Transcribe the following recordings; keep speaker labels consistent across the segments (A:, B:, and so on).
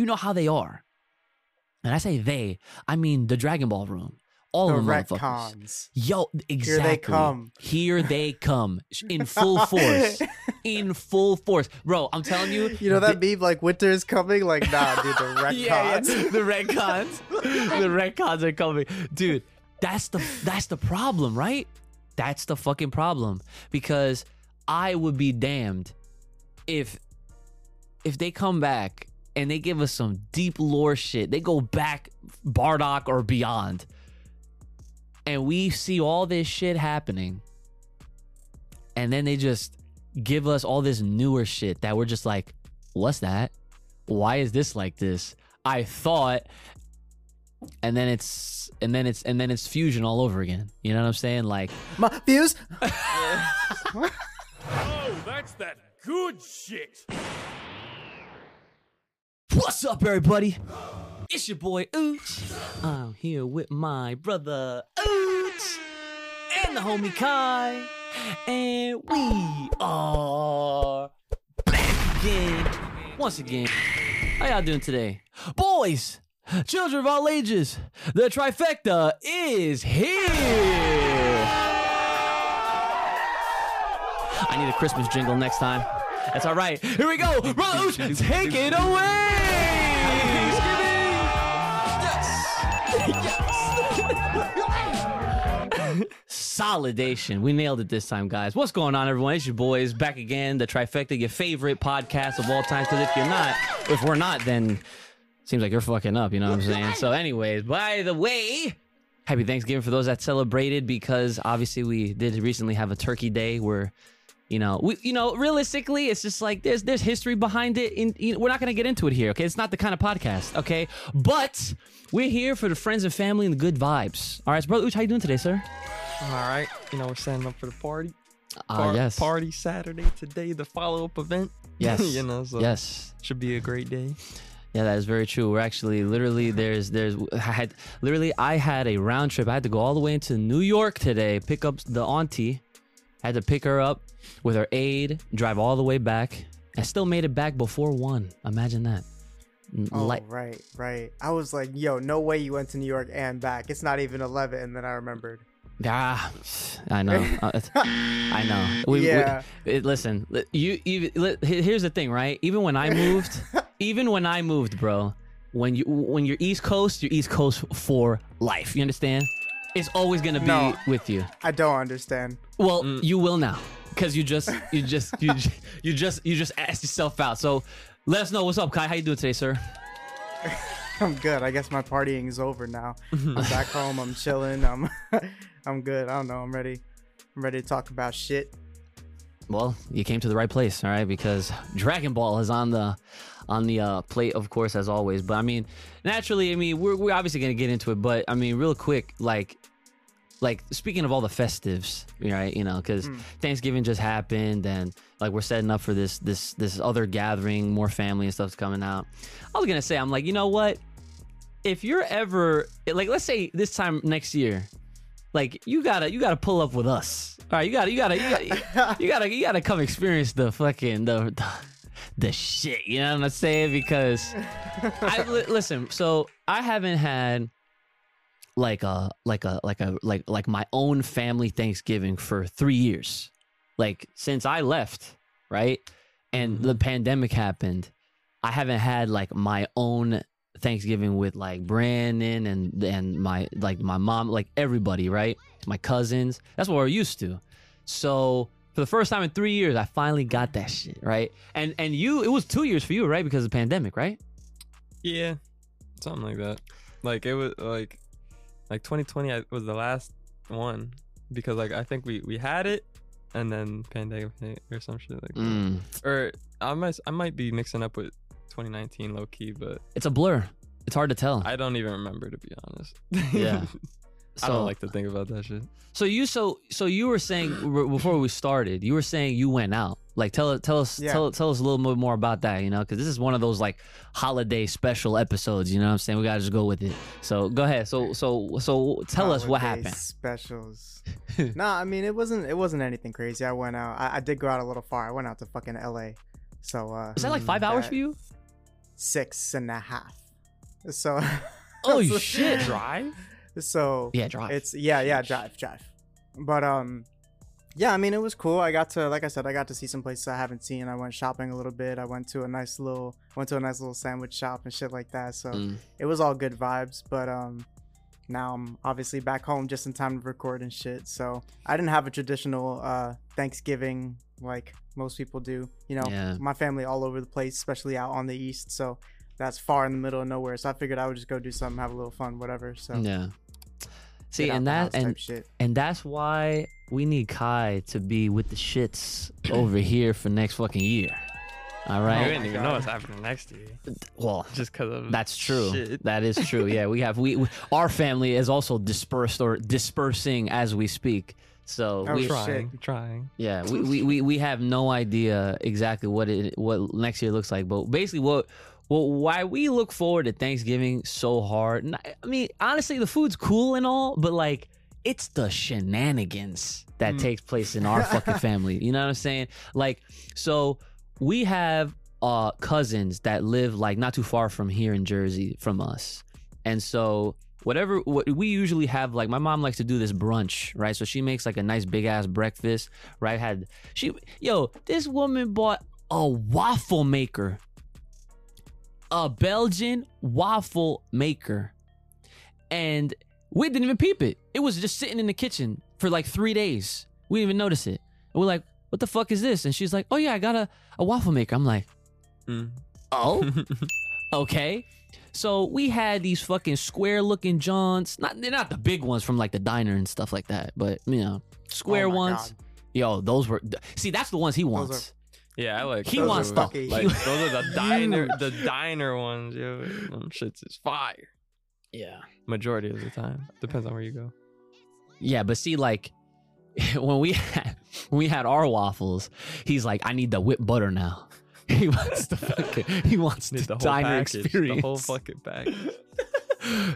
A: you know how they are. And I say they, I mean the Dragon Ball room. All
B: The
A: of them
B: retcons.
A: Yo, exactly.
B: Here they come.
A: Here they come in full force. in full force. Bro, I'm telling you.
B: You know that meme like winter is coming? Like, nah, dude, the retcons.
A: Yeah, yeah. the retcons. the retcons are coming. Dude, that's the that's the problem, right? That's the fucking problem. Because I would be damned if if they come back and they give us some deep lore shit. They go back Bardock or beyond. And we see all this shit happening. And then they just give us all this newer shit that we're just like, what's that? Why is this like this? I thought and then it's and then it's and then it's fusion all over again. You know what I'm saying? Like
B: My views.
C: Oh, that's that good shit.
A: What's up, everybody? It's your boy Ooch. I'm here with my brother Ooch and the homie Kai, and we are back again, once again. How y'all doing today, boys? Children of all ages, the trifecta is here. I need a Christmas jingle next time. That's all right. Here we go. Ooch, take it away. Solidation. We nailed it this time, guys. What's going on, everyone? It's your boys back again. The trifecta, your favorite podcast of all time. Because if you're not, if we're not, then seems like you're fucking up. You know what I'm saying? So, anyways, by the way, happy Thanksgiving for those that celebrated because obviously we did recently have a Turkey Day where you know we you know realistically it's just like there's there's history behind it and you know, we're not going to get into it here okay it's not the kind of podcast okay but we're here for the friends and family and the good vibes all right so brother Uch, how you doing today sir
D: All right, you know we're setting up for the party.
A: uh,
D: Par-
A: yes
D: Party Saturday today, the follow up event.
A: yes
D: you know, so
A: yes
D: should be a great day.
A: Yeah, that is very true. We're actually literally there's there's I had literally I had a round trip. I had to go all the way into New York today, pick up the auntie. Had to pick her up with her aide, drive all the way back. I still made it back before one. Imagine that.
B: Oh, right, right. I was like, yo, no way you went to New York and back. It's not even 11. And then I remembered.
A: ah, I know. Uh, I know. We, we-
B: Yeah.
A: it- listen, li- you he- here's the thing, right? Even when I moved, even when I moved, bro, when you when you're East Coast, you're East Coast for life. You understand? It's always gonna be
B: No.
A: with you.
B: I don't understand.
A: Well, you will now, because you just you just you ju- you just you just asked yourself out. So let us know what's up, Kai. How you doing today, sir?
B: I'm good. I guess my partying is over now. I'm back home. I'm chilling. I'm, I'm good. I don't know. I'm ready. I'm ready to talk about shit.
A: Well, you came to the right place, all right? Because Dragon Ball is on the on the uh, plate, of course, as always. But I mean, naturally, I mean, we're we're obviously gonna get into it. But I mean, real quick, like, like speaking of all the festives, right? You know, because mm. Thanksgiving just happened, and like we're setting up for this this this other gathering, more family and stuff's coming out. I was gonna say, I'm like, you know what? If you're ever like, let's say this time next year, like you gotta you gotta pull up with us. All right, you gotta you gotta you gotta you gotta you gotta come experience the fucking the the, the shit. You know what I'm saying? Because I li- listen. So I haven't had like a like a like a like like my own family Thanksgiving for three years, like since I left, right? And the mm-hmm. pandemic happened. I haven't had like my own Thanksgiving with like Brandon and and my like my mom, like everybody, right? My cousins. That's what we're used to. So for the first time in three years, I finally got that shit, right? And and you, it was two years for you, right? Because of the pandemic, right?
D: Yeah, something like that. Like it was like like 2020 I- was the last one because like I think we we had it and then pandemic or some shit like that.
A: Mm.
D: Or I might I might be mixing up with 2019 low key, but
A: It's a blur. It's hard to tell.
D: I don't even remember to be honest.
A: Yeah.
D: I
A: So-
D: don't like to think about that shit.
A: So you so so you were saying before we started, you were saying you went out. Like tell tell us
B: Yeah.
A: tell tell us a little bit more about that, you know, because this is one of those like holiday special episodes. You know what I'm saying? We gotta just go with it. So go ahead. So so so tell us what
B: Holiday
A: happened.
B: Specials. no, I mean it wasn't it wasn't anything crazy. I went out. I, I did go out a little far. I went out to fucking L.A. So uh,
A: Is that like five hours for you?
B: six and a half. So,
A: Oh shit!
D: Drive?
B: so
A: Yeah, drive.
B: it's yeah, yeah, drive, drive. But um, yeah, I mean, it was cool. I got to, like I said, I got to see some places I haven't seen. I went shopping a little bit. I went to a nice little, went to a nice little sandwich shop and shit like that. So
A: Mm.
B: it was all good vibes. But um, now I'm obviously back home just in time to record and shit. So I didn't have a traditional uh Thanksgiving like most people do. You know,
A: Yeah.
B: my family all over the place, especially out on the east. So that's far in the middle of nowhere. So I figured I would just go do something, have a little fun, whatever. So
A: Yeah. See, and
B: the
A: that and and that's why we need Kai to be with the shits over here for next fucking year. All right.
D: I
B: didn't
D: even
B: God.
D: know what's happening next year.
A: Well,
D: Just because of
A: That's true.
D: shit.
A: That is true. Yeah, we have we, we our family is also dispersed or dispersing as we speak. So
B: Oh, we're
D: trying, trying.
A: yeah, we, we, we, we have no idea exactly what it what next year looks like. But basically what well why we look forward to Thanksgiving so hard. and I I mean, honestly, the food's cool and all, but like it's the shenanigans that takes place in our fucking family. You know what I'm saying? Like, so we have uh cousins that live like not too far from here in Jersey from us. And so whatever what we usually have like my mom likes to do this brunch, right? So she makes like a nice big ass breakfast, right? Had she yo, this woman bought a waffle maker. A Belgian waffle maker. And we didn't even peep it. It was just sitting in the kitchen for like three days. We didn't even notice it. And we're like, what the fuck is this? And she's like, oh yeah, I got a, a waffle maker. I'm like,
D: Mm.
A: oh, okay. So we had these fucking square looking jaunts. Not they're not the big ones from like the diner and stuff like that, but you know, square
B: Oh
A: ones.
B: God.
A: Yo, those were see, that's the ones he wants.
D: Yeah, I like.
A: He
D: those
A: wants the-
B: fucking
D: like those are the diner, the diner ones. Yo, them shits is fire.
A: yeah.
D: Majority of the time, depends on where you go.
A: Yeah, but see, like when we had when we had our waffles, he's like, I need the whipped butter now. He wants the fucking he wants
D: Need
A: the,
D: the whole
A: diner
D: package,
A: experience.
D: the whole fucking package.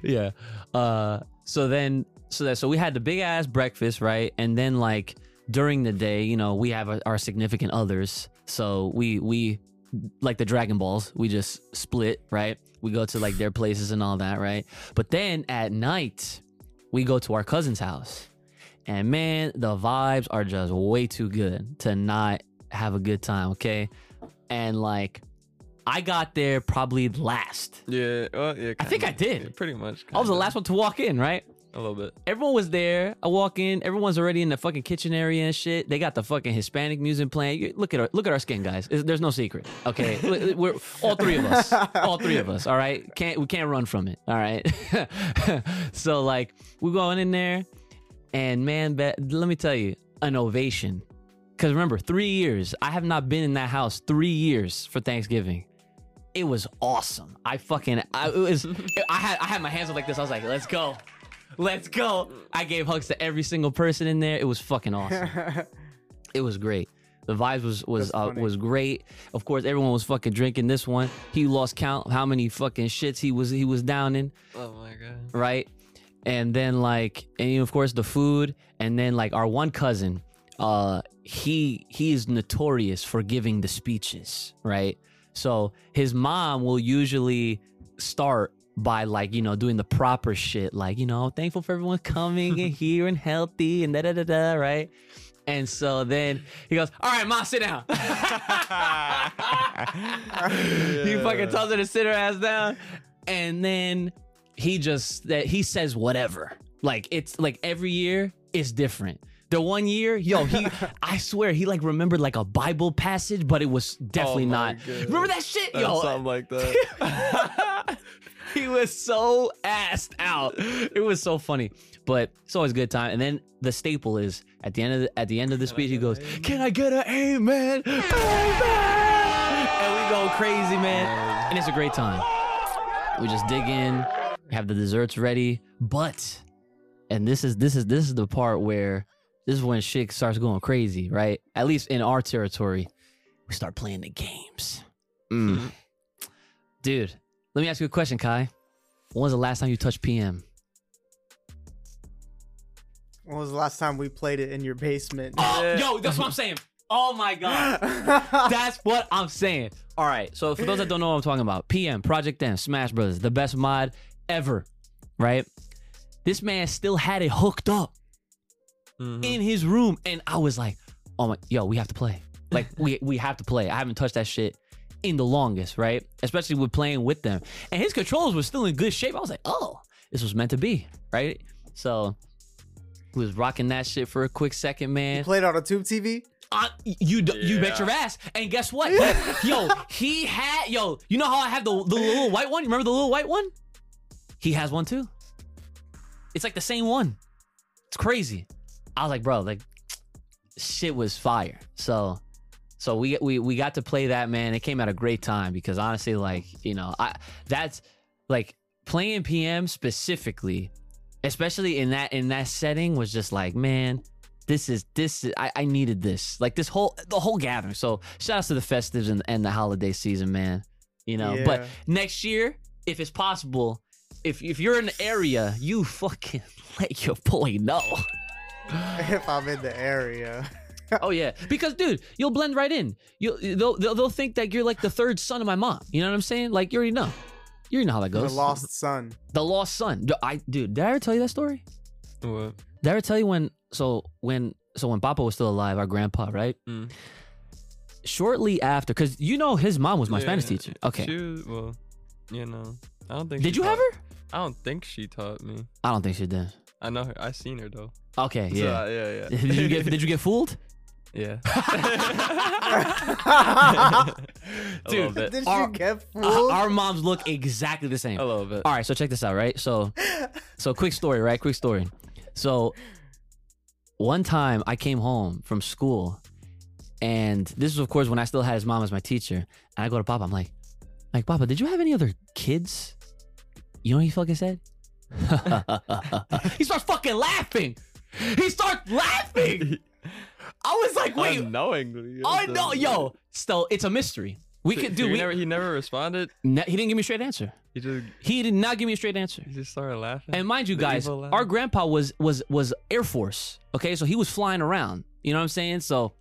A: yeah. Uh so then so that so we had the big ass breakfast, right? And then like during the day, you know, we have our, our significant others. So we we like the Dragon Balls, we just split, right? We go to like their places and all that, right? But then at night, we go to our cousin's house. And man, the vibes are just way too good to not have a good time, okay? And like I got there probably last.
D: Yeah, well, yeah.
A: I think I did.
D: Yeah, pretty much.
A: I was the last one to walk in, right?
D: A little bit.
A: Everyone was there. I walk in. Everyone's already in the fucking kitchen area and shit. They got the fucking Hispanic music playing. You- Look at our look at our skin, guys. It's- There's no secret. Okay, We- we're all three of us. All three of us. All right. Can't we can't run from it. All right. so like we're going in there, and man, let me tell you, an ovation. Because remember, three years. I have not been in that house three years for Thanksgiving. It was awesome. I fucking I it was I had I had my hands up like this. I was like, let's go. Let's go. I gave hugs to every single person in there. It was fucking awesome. it was great. The vibes was was uh, was great. Of course, everyone was fucking drinking this one. He lost count how many fucking shits he was he was down in,
D: Oh my god.
A: right? And then like and of course the food and then like our one cousin uh he he is notorious for giving the speeches, right? So his mom will usually start by like you know doing the proper shit, like you know thankful for everyone coming and here and healthy and da da da da, right? And so then he goes, "All right, mom, sit down." he fucking tells her to sit her ass down, and then he just that he says whatever. Like it's like every year is different. The one year, yo, he I swear he like remembered like a Bible passage, but it was definitely
D: Oh
A: not.
D: God.
A: Remember that shit, yo?
D: something like that.
A: he was so assed out. It was so funny, but it's always a good time. And then the staple is at the end of the, at the end of the speech, he goes, "Can I get an amen? Amen!" And we go crazy, man. And it's a great time. We just dig in, have the desserts ready, but and this is this is this is the part where this is when shit starts going crazy, right? At least in our territory, we start playing the games. Mm. Dude, let me ask you a question, Kai. When was the last time you touched PM?
B: when was the last time we played it in your basement?
A: Oh, yo, that's what I'm saying. Oh my god, that's what I'm saying. All right. So for those that don't know what I'm talking about, PM, Project M, Smash Brothers, the best mod ever, right? This man still had it hooked up
D: Mhm.
A: in his room, and I was like, "Oh my, yo, we have to play. Like we we have to play. I haven't touched that shit in the longest, right? Especially with playing with them, and his controls were still in good shape. I was like, oh, this was meant to be, right? So we was rocking that shit for a quick second, man.
B: Played on a tube TV.
A: Uh, you d- you bet your ass. And guess what? yo, he had yo. You know how I have the the little white one? Remember the little white one? He has one too. It's like the same one. It's crazy. I was like, bro, like shit was fire. So so we we we got to play that man. It came at a great time because honestly, like you know, I that's like playing PM specifically, especially in that in that setting was just like man this is this is, I, I needed this. Like this whole the whole gathering. So shout outs to the festives and, and the holiday season man you know. But next year if it's possible if if you're in the area you fucking let your boy know.
B: If I'm in the area.
A: oh yeah because dude you'll blend right in you they'll, they'll they'll think that you're like the third son of my mom you know what i'm saying like you already know you already know how that goes.
B: The lost son.
A: the lost son i dude did i ever tell you that story
D: What?
A: did i ever tell you when so when so when papa was still alive our grandpa right
D: Mm.
A: shortly after, because you know his mom was my
D: Yeah,
A: Spanish teacher. Okay.
D: She well, you know, I don't think.
A: Did
D: she
A: you have her?
D: I don't think she taught me.
A: I don't think she did.
D: I know her. I seen her though.
A: Okay,
D: So,
A: yeah.
D: uh, yeah, yeah.
A: did you get Did you get fooled?
D: Yeah.
A: Dude,
D: a little.
B: Did
A: Our-
B: you get
A: Uh,
B: fooled?
A: our moms look exactly the same.
D: A little bit.
A: All right, so check this out, right? So, so quick story, right? Quick story. So, one time I came home from school, and this was, of course, when I still had his mom as my teacher. And I go to Papa, I'm like, like Papa, did you have any other kids? You know what he fucking said? he starts fucking laughing. He starts laughing. I was like, wait,
D: Unknowingly.
A: oh no, yo, still, it's a mystery. We could do.
D: He
A: We,
D: never. He never responded.
A: Ne- he didn't give me a straight answer.
D: He just.
A: He did not give me a straight answer.
D: He just started laughing.
A: And mind you,
D: The
A: guys, our grandpa was was was Air Force. Okay, so he was flying around. You know what I'm saying? So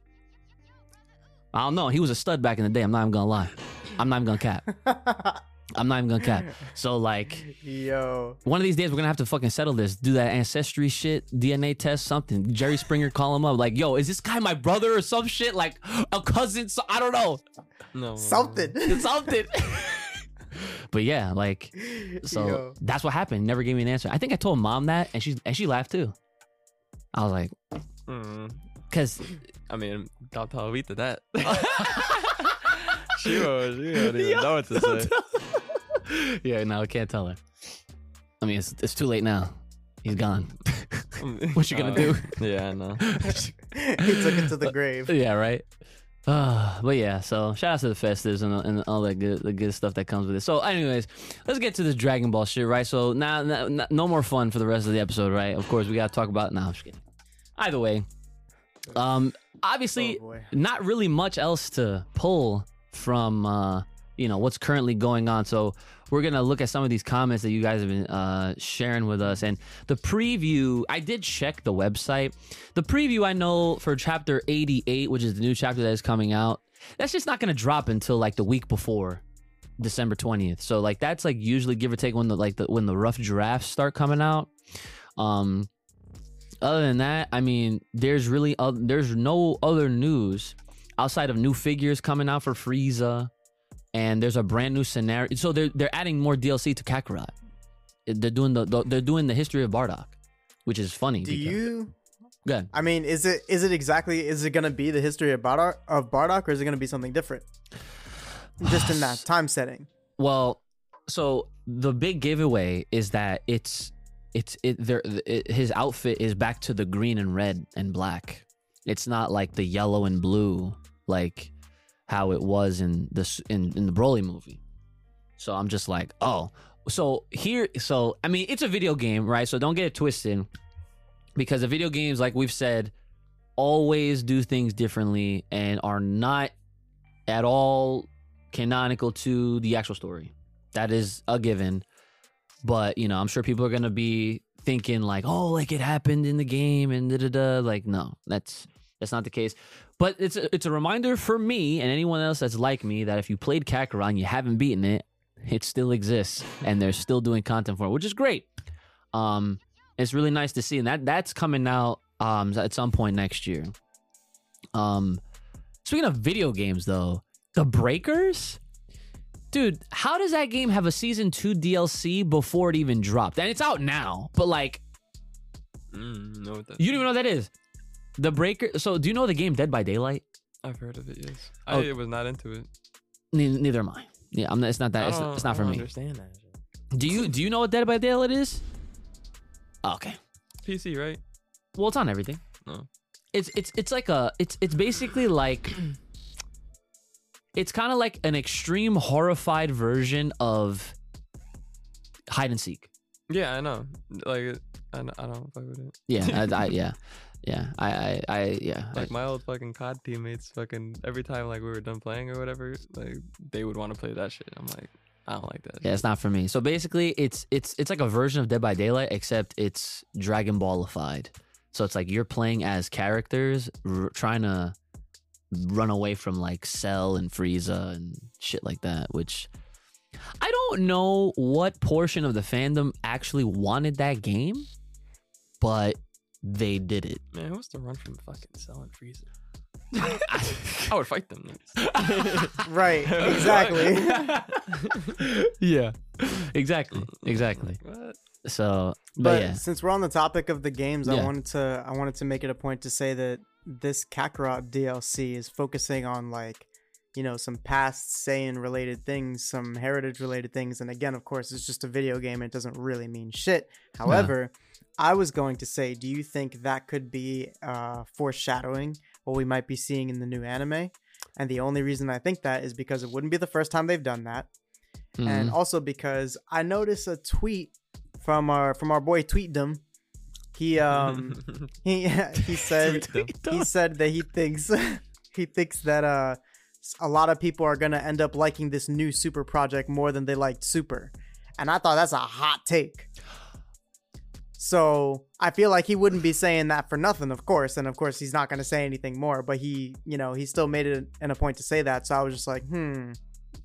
A: I don't know. He was a stud back in the day. I'm not even gonna lie. I'm not even gonna cap. I'm not even gonna cap. So like,
B: Yo.
A: one of these days we're gonna have to fucking settle this. Do that ancestry shit, DNA test, something. Jerry Springer call him up. Like, yo, is this guy my brother or some shit? Like a cousin? So I don't know.
D: no.
B: Something.
A: Something. but yeah, like so
B: Yo.
A: that's what happened. Never gave me an answer. I think I told mom that, and she and she laughed too. I was like,
D: Mm.
A: cause
D: I mean, don't tell Vita that. She was. She don't even know what to say.
A: yeah, no, I can't tell her. I mean, it's it's too late now. He's gone. What you gonna
D: Uh,
A: do?
D: Yeah, I know.
B: he took it to the grave.
A: yeah, right. Uh, but yeah, so shout out to the festives and, and all that good the good stuff that comes with it. So, anyways, let's get to this Dragon Ball shit, right? So now, now no more fun for the rest of the episode, right? Of course, we gotta talk about. Now, I'm just kidding. Either way, um, obviously,
B: Oh,
A: not really much else to pull from uh you know what's currently going on. So we're gonna look at some of these comments that you guys have been uh sharing with us. And the preview i did check the website. The preview i know for chapter 88 which is the new chapter that is coming out that's just not gonna drop until like the week before december 20th so like that's like usually give or take when the like the when the rough drafts start coming out. Um other than that, I mean, there's really uh, there's no other news outside of new figures coming out for Frieza, and there's a brand new scenario. So they're they're adding more DLC to Kakarot. They're doing the, the they're doing the history of Bardock, which is funny.
B: Do
A: because-
B: you?
A: Good.
B: I mean, is it is it exactly? Is it gonna be the history of Bardock of Bardock, or is it gonna be something different? Just in that time setting.
A: Well, so the big giveaway is that it's it's it there it, his outfit is back to the green and red and black. It's not like the yellow and blue like how it was in this in in the Broly movie. So I'm just like, oh, so here, so I mean, it's a video game, right? So don't get it twisted, because the video games, like we've said, always do things differently and are not at all canonical to the actual story. That is a given. But, you know, I'm sure people are to be thinking like, "Oh, like it happened in the game and da da da." Like, no. That's That's not the case. But it's a, it's a reminder for me and anyone else that's like me that if you played Kakarot you haven't beaten it, it still exists and they're still doing content for it, which is great. Um, it's really nice to see, and that that's coming out um at some point next year. Um, speaking of video games, though, the Breakers, dude, how does that game have a season two DLC before it even dropped? And it's out now, but like
D: Mm, know what that
A: you don't even know what that is. The Breaker. So, do you know the game Dead by Daylight?
D: I've heard of it. Yes,
A: Oh.
D: I was not into it.
A: Ne- neither am I. Yeah, I'm. Not, it's not that. It's, it's
D: don't-
A: for
D: I don't
A: me.
D: Understand that?
A: Do you Do you know what Dead by Daylight is? Oh, okay.
D: PC, right?
A: Well, it's on everything.
D: No.
A: It's it's it's like a it's it's basically like it's kind of like an extreme horrified version of hide and seek.
D: Yeah, I know. Like, I, I don't fuck with it.
A: Yeah, I, I yeah, yeah. I I, I yeah. I-
D: Like my old fucking COD teammates, fucking every time like we were done playing or whatever, like they would want to play that shit. I'm like, I don't like that.
A: yeah, it's not for me. So basically, it's it's it's like a version of Dead by Daylight, except it's Dragon Ballified. So it's like you're playing as characters r- trying to run away from like Cell and Frieza and shit like that. Which I don't know what portion of the fandom actually wanted that game, but they did it.
D: Man, who wants to run from fucking Cell and Frieza? I would fight them.
B: Right, exactly.
A: yeah, exactly, exactly.
D: What?
A: So, but,
B: But
A: yeah,
B: since we're on the topic of the games,
A: Yeah.
B: I wanted to I wanted to make it a point to say that this Kakarot DLC is focusing on like, you know, some past Saiyan related things, some heritage related things, and again, of course, it's just a video game. It doesn't really mean shit. However, I was going to say, do you think that could be uh, foreshadowing what we might be seeing in the new anime? And the only reason I think that is because it wouldn't be the first time they've done that and
A: Mhm.
B: also because I noticed a tweet from our from our boy Geekdom. He um he he said he said that he thinks he thinks that uh a lot of people are gonna end up liking this new Super project more than they liked Super, and I thought that's a hot take. So I feel like he wouldn't be saying that for nothing, of course, and of course he's not gonna say anything more. But he, you know, he still made it in a point to say that. So I was just like, hmm,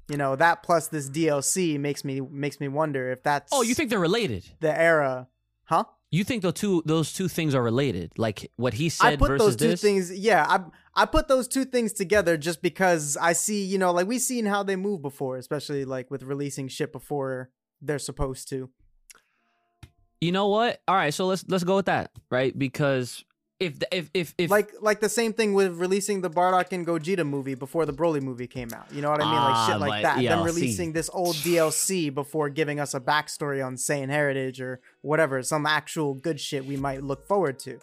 B: you know, that plus this DLC makes me makes me wonder if that's
A: oh, you think they're related?
B: the era, huh?
A: You think the two those two things are related? Like what he said I
B: put
A: versus
B: those two
A: this?
B: things. Yeah, I I put those two things together just because I see, you know, like we've seen how they move before, especially like with releasing shit before they're supposed to.
A: You know what? All right, so let's let's go with that, right? Because if the- if if if
B: like like the same thing with releasing the Bardock and Gogeta movie before the Broly movie came out. You know what I mean? Like
A: Ah,
B: shit like
A: but-
B: that.
A: yeah,
B: Them releasing this old DLC before giving us a backstory on Saiyan heritage or whatever, some actual good shit we might look forward to.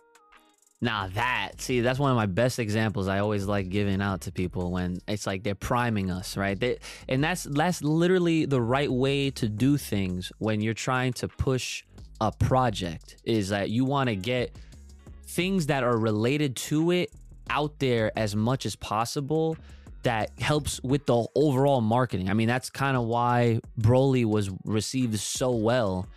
A: Now that see, that's one of my best examples. I always like giving out to people when it's like they're priming us, right? They, and that's that's literally the right way to do things when you're trying to push a project. Is that you want to get things that are related to it out there as much as possible. That helps with the overall marketing. I mean, that's kind of why Broly was received so well,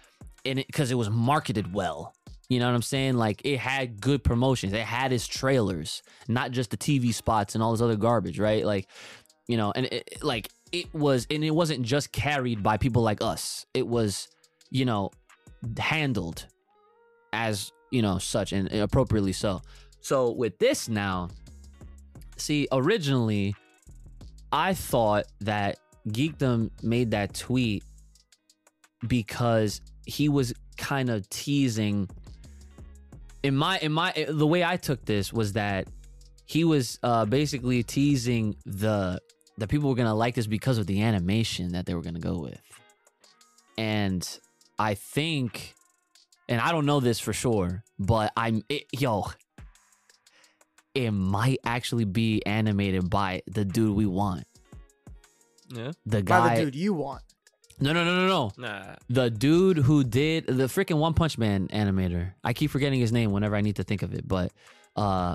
A: it because it was marketed well. You know what I'm saying? Like it had good promotions. It had its trailers, not just the TV spots and all this other garbage, right? Like, you know, and it, it- like it was, and it wasn't just carried by people like us. It was, you know, handled as you know such and appropriately so. So with this now, see, originally, I thought that Geekdom made that tweet because he was kind of teasing in my in my the way I took this was that he was uh basically teasing the that people were gonna like this because of the animation that they were gonna go with. And I think and I don't know this for sure, but I'm it, yo it might actually be animated by the dude we want.
D: Yeah.
A: The
B: By
A: guy
B: the dude you want.
A: No no no no no
D: Nah.
A: the dude who did the freaking One Punch Man animator. I keep forgetting his name whenever I need to think of it, but uh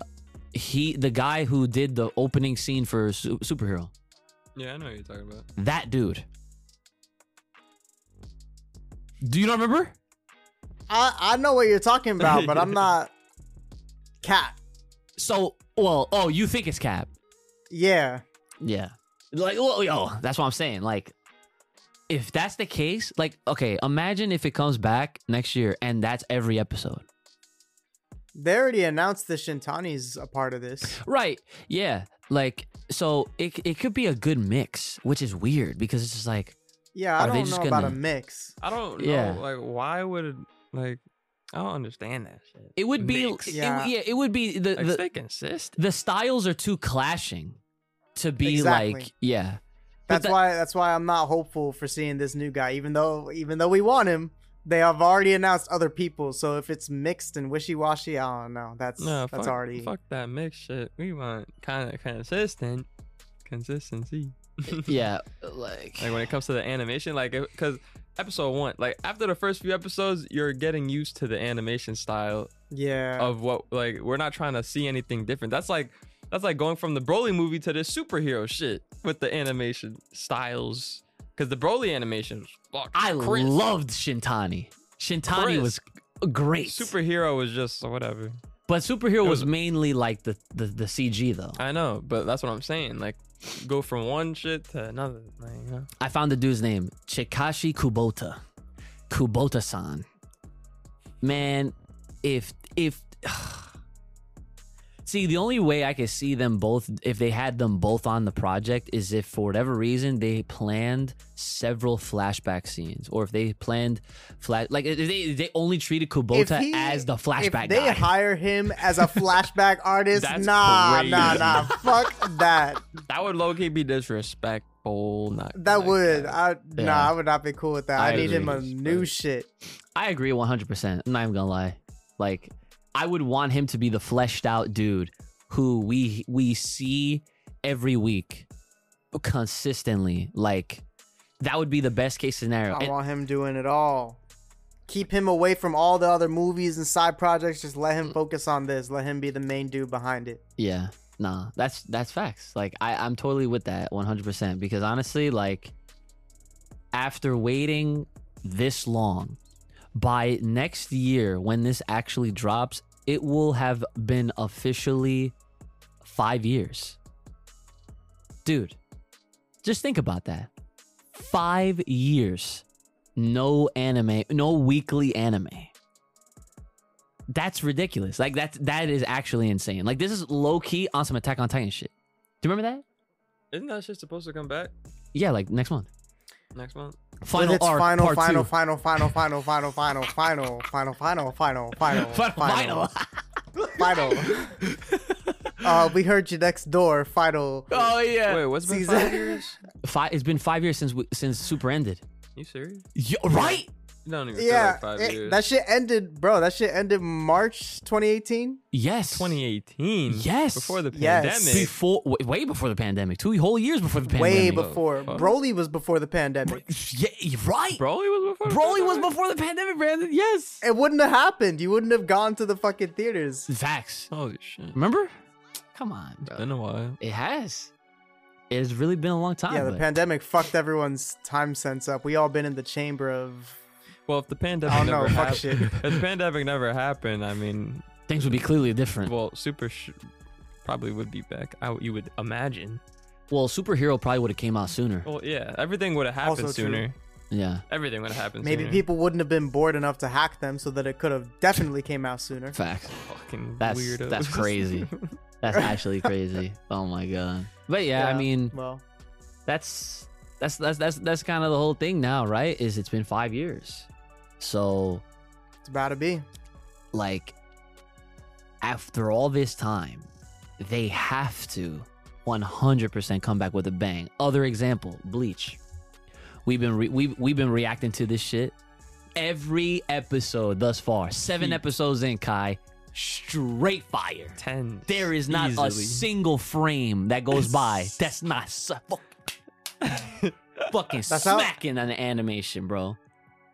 A: he the guy who did the opening scene for Su- superhero.
D: Yeah, I know what you're talking about.
A: That dude. Do you not remember?
B: I I know what you're talking about, but I'm not cat.
A: So Well, oh, you think it's Cap?
B: Yeah.
A: Yeah. Like, oh, yo, that's what I'm saying. Like, if that's the case, like, okay, imagine if it comes back next year and that's every episode.
B: They already announced the Shintani's a part of this.
A: Right. Yeah. Like, so it it could be a good mix, which is weird because it's just like,
B: Yeah, I
A: Are
B: don't
A: just
B: know about a mix.
D: I don't know.
A: Yeah.
D: Like, why would it, like? I don't understand that shit.
A: it would be,
D: Mix.
A: it-
B: Yeah.
A: yeah, it would be the
D: Like,
A: the,
D: stay consistent.
A: the styles are too clashing to be
B: Exactly.
A: like, yeah.
B: That's
A: that-
B: why that's why I'm not hopeful for seeing this new guy. Even though even though we want him, they have already announced other people. So if it's mixed and wishy washy, I don't know. That's
D: No,
B: that's
D: fuck,
B: already
D: fuck that mix shit. We want kind of consistent consistency.
A: Yeah, like,
D: like when it comes to the animation, like because episode one, like after the first few episodes, you're getting used to the animation style
B: yeah.
D: of what like we're not trying to see anything different. That's like that's like going from the Broly movie to this superhero shit with the animation styles. Because the Broly animation fuck,
A: I
D: crisp.
A: loved Shintani. Shintani was great.
D: superhero was just whatever.
A: but superhero was,
D: was-
A: mainly like the, the the CG though.
D: I know, but that's what I'm saying. Like go from one shit to another. You know?
A: I found the dude's name, Chikashi Kubota. Kubota-san. Man, if if See, the only way I could see them both if they had them both on the project is if for whatever reason they planned several flashback scenes or if they planned flash like if they they only treated Kubota
B: he-
A: as the flashback
B: if they
A: guy.
B: hire him as a flashback artist,
D: That's
B: nah,
D: crazy.
B: nah, nah. Fuck that.
D: That would low key be disrespectful. Not
B: That
D: like
B: would.
D: that.
B: I
A: Yeah.
B: nah, I would not be cool with that. I,
A: I
B: need him a new shit.
A: I agree 100%. I'm not even gonna lie. Like, I would want him to be the fleshed out dude who we we see every week consistently. Like, that would be the best case scenario.
B: I
A: And-
B: want him doing it all. Keep him away from all the other movies and side projects. Just let him focus on this. Let him be the main dude behind it.
A: yeah, nah, that's that's facts. Like, I I'm totally with that 100% because honestly, like, after waiting this long, by next year when this actually drops, it will have been officially five years. Dude, just think about that. Five years. No anime, no weekly anime. That's ridiculous. Like that's that is actually insane. Like this is low key on some Attack on Titan shit. Do you remember that?
D: Isn't that shit supposed to come back
A: Yeah, like next month.
D: next month?
A: Final arc,
B: final,
A: part
B: final,
A: two.
B: final, final, final, final, final, final, final, final, final, final,
A: Final,
B: final, final. Uh, we heard you next door. Final.
A: Oh yeah.
D: Wait, what's been
B: Season-
D: five years?
A: Five, it's been five years since we, since Super ended.
D: You serious?
A: Yeah, right?
D: You don't even
B: Yeah,
D: feel like five
B: it-
D: years.
B: that shit ended, bro. That shit ended March 2018.
A: Yes.
D: 2018.
A: Yes.
D: Before the
B: Yes.
D: pandemic.
A: Before, way, way before the pandemic. Two whole years before the pandemic.
B: Way before.
D: fuck?
B: Broly was before the pandemic.
A: Yeah, right.
D: Broly was before. the
A: Broly was before the pandemic, Brandon. Yes.
B: It wouldn't have happened. You wouldn't have gone to the fucking theaters.
A: Facts.
D: Holy shit.
A: Remember? Come on,
D: It's
A: bro.
D: been a while.
A: It has. It has really been a long time.
B: Yeah, the
A: but-
B: pandemic fucked everyone's time sense up. We all been in the chamber of.
D: Well, if the pandemic oh,
B: I don't
D: never
B: know, fuck
D: hap-
B: shit.
D: if the pandemic never happened, I mean,
A: things would be clearly different. Well,
D: well, Super sh- probably would be back. I, you would imagine.
A: Well, superhero probably would have came out sooner.
D: Well, yeah, everything would have happened
B: Also true.
D: sooner.
A: Yeah,
D: Everything would have happened. Sooner.
B: Maybe
D: sooner.
B: people wouldn't have been bored enough to hack them, so that it could have definitely came out sooner.
A: facts.
D: fucking
A: That's
D: weirdos.
A: that's crazy. That's actually crazy. Oh my god. But yeah, I mean,
B: well,
A: that's that's that's that's that's kind of the whole thing now, right? Is it's been five years, so
B: it's about to be.
A: like after all this time, they have to 100% come back with a bang. Other example, Bleach. We've been re- we we've been reacting to this shit every episode thus far. Seven
D: Heat.
A: episodes in, Kai. Straight fire.
D: Ten.
A: There is not a single frame that goes by that's not su- fucking
B: That's how-
A: smacking on the animation, bro.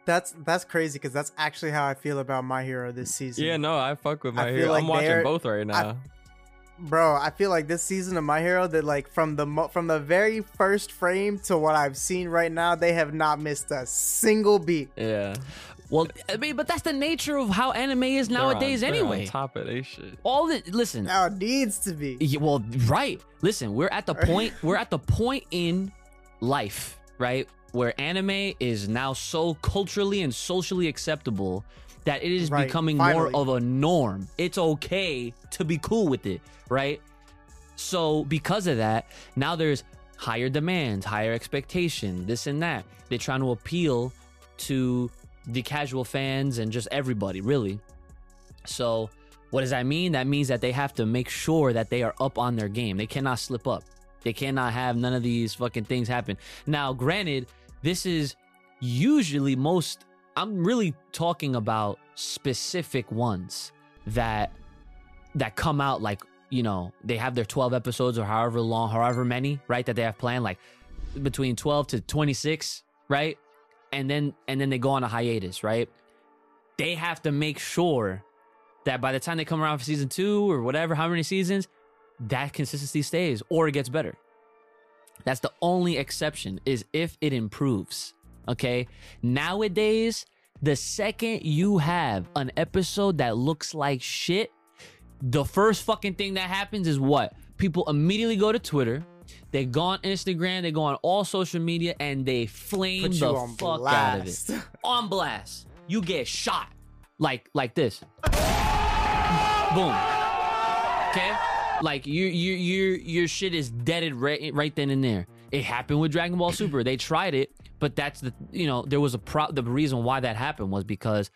B: That's that's crazy because that's actually how I feel about My Hero this season.
D: Yeah, no, I fuck with
B: I
D: my
B: feel
D: hero.
B: like
D: I'm watching
B: they're-
D: both right now.
B: bro i feel like this season of my hero that like from the mo- from the very first frame to what i've seen right now they have not missed a single beat
D: yeah.
A: Well, I mean, but that's the nature of how anime is
D: They're on-
A: nowadays
D: they're
A: anyway.
D: on top of they shit.
A: All the listen,
B: Now it needs to be.
A: Yeah, well, right. Listen, we're at the point. We're at the point in life, right, where anime is now so culturally and socially acceptable that it is
B: Right,
A: becoming
B: finally.
A: more of a norm. It's okay to be cool with it, right? So because of that, now there's higher demands, higher expectation, this and that. They're trying to appeal to the casual fans and just everybody, really. So, what does that mean? That means that they have to make sure that they are up on their game. They cannot slip up. They cannot have none of these fucking things happen. Now, granted, this is usually most I'm really talking about specific ones that that come out like, you know, they have their 12 episodes or however long, however many, right, that they have planned like between 12 to 26, right? And then and then they go on a hiatus, right? They have to make sure that by the time they come around for season two or whatever, how many seasons, that consistency stays or it gets better. That's the only exception is if it improves. Okay. Nowadays, the second you have an episode that looks like shit, the first fucking thing that happens is what? People immediately go to Twitter, they go on Instagram, they go on all social media, and they flame the fuck out of it. On blast. You get shot. Like like this. Boom. Okay? Like you you your your shit is deaded right right then and there. It happened with Dragon Ball Super. They tried it, but that's the you know, there was a pro the reason why that happened was because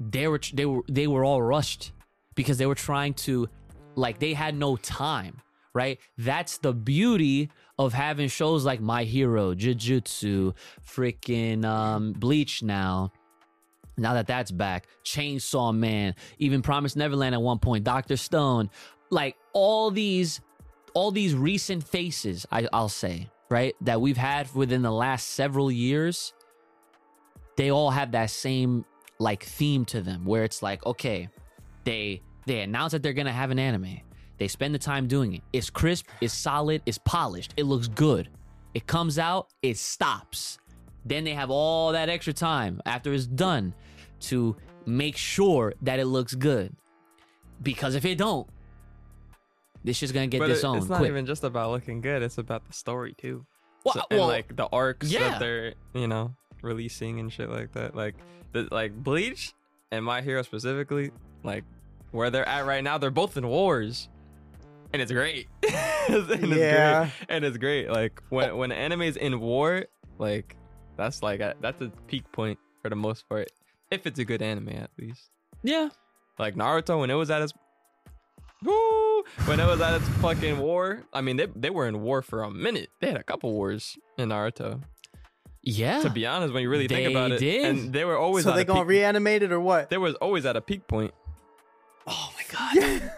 A: they were they were they were all rushed because they were trying to like they had no time, right? That's the beauty of having shows like My Hero, Jujutsu, freaking um Bleach now. Now that that's back, Chainsaw Man, even Promised Neverland at one point, Doctor Stone, like all these, all these recent faces, I, I'll say, right, that we've had within the last several years, they all have that same like theme to them, where it's like, okay, they they announce that they're gonna have an anime, they spend the time doing it. It's crisp, it's solid, it's polished, it looks good. It comes out, it stops. Then they have all that extra time after it's done to make sure that it looks good. Because if it don't, this shit's gonna get
D: But it-
A: disowned
D: it's not
A: quick.
D: even just about looking good. It's about the story too.
A: Well,
D: So- and
A: well,
D: like the arcs
A: yeah.
D: that they're you know releasing and shit like that. Like the like Bleach and My Hero specifically, like where they're at right now, they're both in wars, and it's great. and it's
B: Yeah.
D: great. and it's great. Like when oh. when anime's in war, like that's like a, that's a peak point for the most part. If it's a good anime, at least.
A: yeah.
D: Like Naruto when it was at its Woo! when it was at its fucking war. I mean, they they were in war for a minute. They had a couple wars in Naruto.
A: Yeah.
D: To be honest, when you really think
A: They
D: about it,
A: did.
D: and they were always
B: so
D: at
B: they
D: a
B: gonna
D: peak,
B: reanimate it or what?
D: There was always at a peak point.
A: oh my god.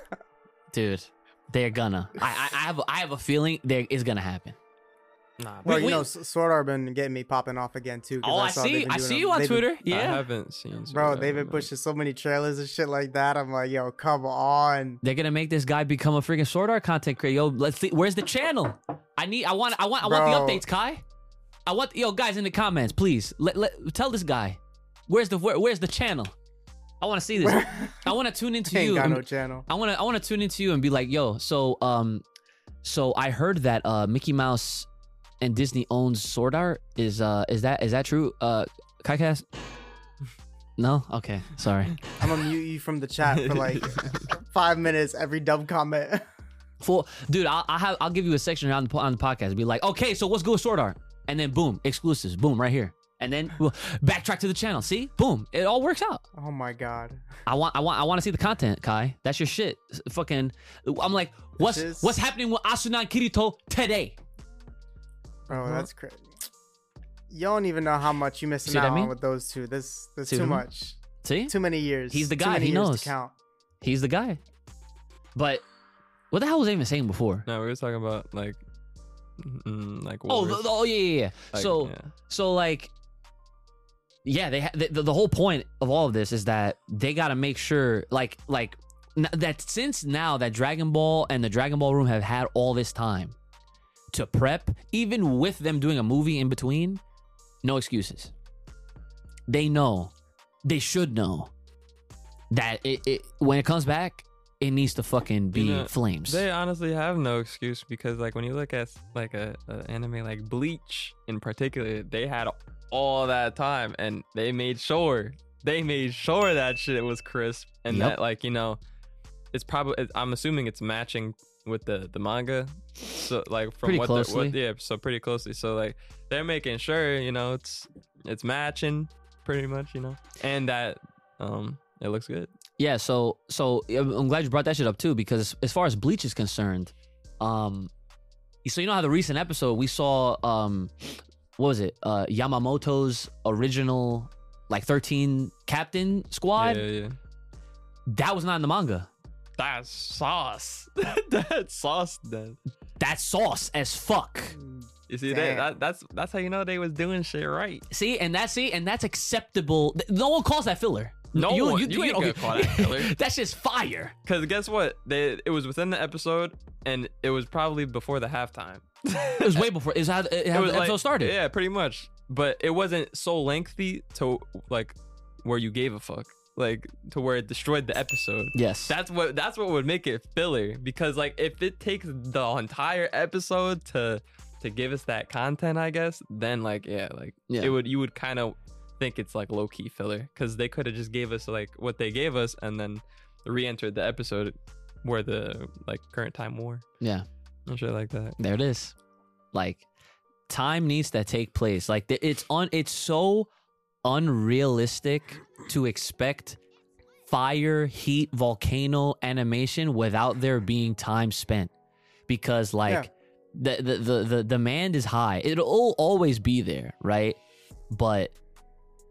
A: Dude, they're gonna. I, I I have a, I have a feeling there is gonna happen.
D: Nah,
B: Well,
A: Wait,
B: you know, Sword Art been getting me popping off again too. 'cause
A: Oh, I
B: saw
A: see.
B: they've
A: I see you on
B: they've been-
A: Twitter.
D: I
A: Yeah.
D: haven't seen. Sword
B: Bro, they've been
D: man.
B: pushing so many trailers and shit like that. I'm like, yo, come on.
A: They're gonna make this guy become a freaking sword art content creator. Yo, let's see. Where's the channel? I need. I want. I want. I want
B: Bro.
A: the updates, Kai. I want. Yo, guys, in the comments, please. Let, let tell this guy. Where's the where, Where's the channel? I want to see this. I want to tune into
B: Ain't
A: you.
B: got
A: and-
B: no channel.
A: I want to. I want to tune into you and be like, yo. So, um, so I heard that uh, Mickey Mouse and Disney owns Sword Art. Is uh, is that is that true? Uh, KaiCast? No. Okay. Sorry.
B: I'm gonna mute you from the chat for like five minutes every dumb comment.
A: Full, dude. I'll, I'll have. I'll give you a section on the on the podcast. Be like, okay, so what's good with Sword Art? And then boom, exclusives. Boom, right here. And then we'll backtrack to the channel. See, boom, it all works out.
B: oh my god.
A: I want, I want, I want to see the content, Kai. That's your shit. Fucking, I'm like, what's
B: Just-
A: what's happening with Asuna and Kirito today?
B: Bro,
D: Uh-huh.
B: that's crazy. You don't even know how much you missing
A: See what I
B: out
A: mean?
B: on with those two. This there's
A: See
B: too
A: what I mean?
B: much.
A: See,
B: Too many years.
A: He's the guy, he
B: years to
A: knows.
B: count.
A: he's the guy. But what the hell was I even saying before?
D: No, we were talking about like, mm, like
A: Oh, the, the- oh yeah, yeah, yeah.
D: Like,
A: so,
D: yeah.
A: so like, yeah, they ha- the, the the whole point of all of this is that they got to make sure, like, like n- that since now that Dragon Ball and the Dragon Ball Room have had all this time to prep, even with them doing a movie in between, no excuses. They know they should know that it, it when it comes back, it needs to fucking be
D: You know,
A: flames.
D: They honestly have no excuse because like when you look at like a, a anime like Bleach in particular, they had all that time and they made sure they made sure that shit was crisp and
A: Yep.
D: that like you know it's probably I'm assuming it's matching with the the manga so like from
A: Pretty
D: what,
A: closely.
D: what yeah so pretty closely so like they're making sure you know it's it's matching pretty much you know and that um it looks good
A: Yeah, so so I'm I'm glad you brought that shit up too because as far as Bleach is concerned, um, so you know how the recent episode we saw, um, what was it? Uh, Yamamoto's original like 13 captain squad.
D: yeah yeah
A: That was not in the manga.
D: That's sauce that sauce then
A: That's sauce as fuck.
D: You see that, that that's that's how you know they was doing shit right.
A: See, and that's see, and that's acceptable. No one calls that filler.
D: No one- you ain't gonna call that filler.
A: that's just fire.
D: Cause guess what? They it was within the episode and it was probably before the halftime.
A: It was way before. It was how, it, how the episode started.
D: Yeah, pretty much. But it wasn't so lengthy to like where you gave a fuck. Like to where it destroyed the episode.
A: Yes.
D: That's what that's what would make it filler. Because like if it takes the entire episode to to give us that content, I guess, then like yeah, like
A: Yeah.
D: it would you would kind of think it's like low key filler because they could have just gave us like what they gave us and then re-entered the episode where the like current time war
A: yeah.
D: and shit like that.
A: There it is. Like time needs to take place. Like it's on it's so unrealistic to expect fire, heat, volcano animation without there being time spent. Because like the, the the the demand is high. It'll always be there, right? But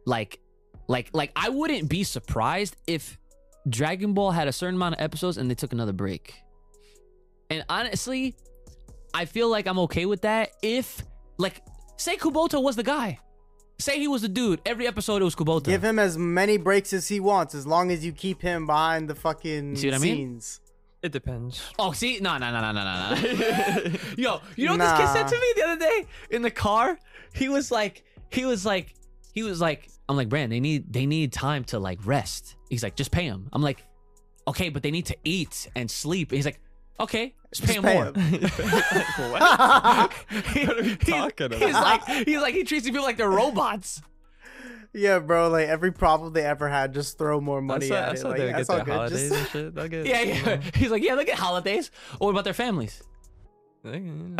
A: like like like I wouldn't be surprised if Dragon Ball had a certain amount of episodes and they took another break. And honestly, I feel like I'm okay with that if like say Kubota was the guy. Say he was the dude. Every episode it was Kubota.
B: Give him as many breaks as he wants, as long as you keep him behind the fucking
A: See what I mean?
B: scenes.
D: It depends.
A: Oh, see, no, no, no, no, no, no, no. Yo, you know what this kid said to me the other day in the car? He was like, he was like, he was like, I'm like, Brand, they need, they need time to like rest. He's like, just pay him. I'm like, okay, but they need to eat and sleep. He's like, okay, just pay
B: Just
A: them
B: pay
A: more.
D: what? What are we
A: he's-
D: talking
A: He's
D: about?
A: like, he's like, he treats people like they're robots.
B: yeah, bro. Like every problem they ever had, just throw more money
D: That's how,
B: at
D: that's
B: it.
D: how
B: Like,
D: they
B: that's
D: get
B: all
D: their
B: good.
D: holidays
B: Just,
D: and shit. Get,
A: Yeah, yeah.
D: know,
A: He's like, yeah, look at holidays. What about their families?
D: they- you know.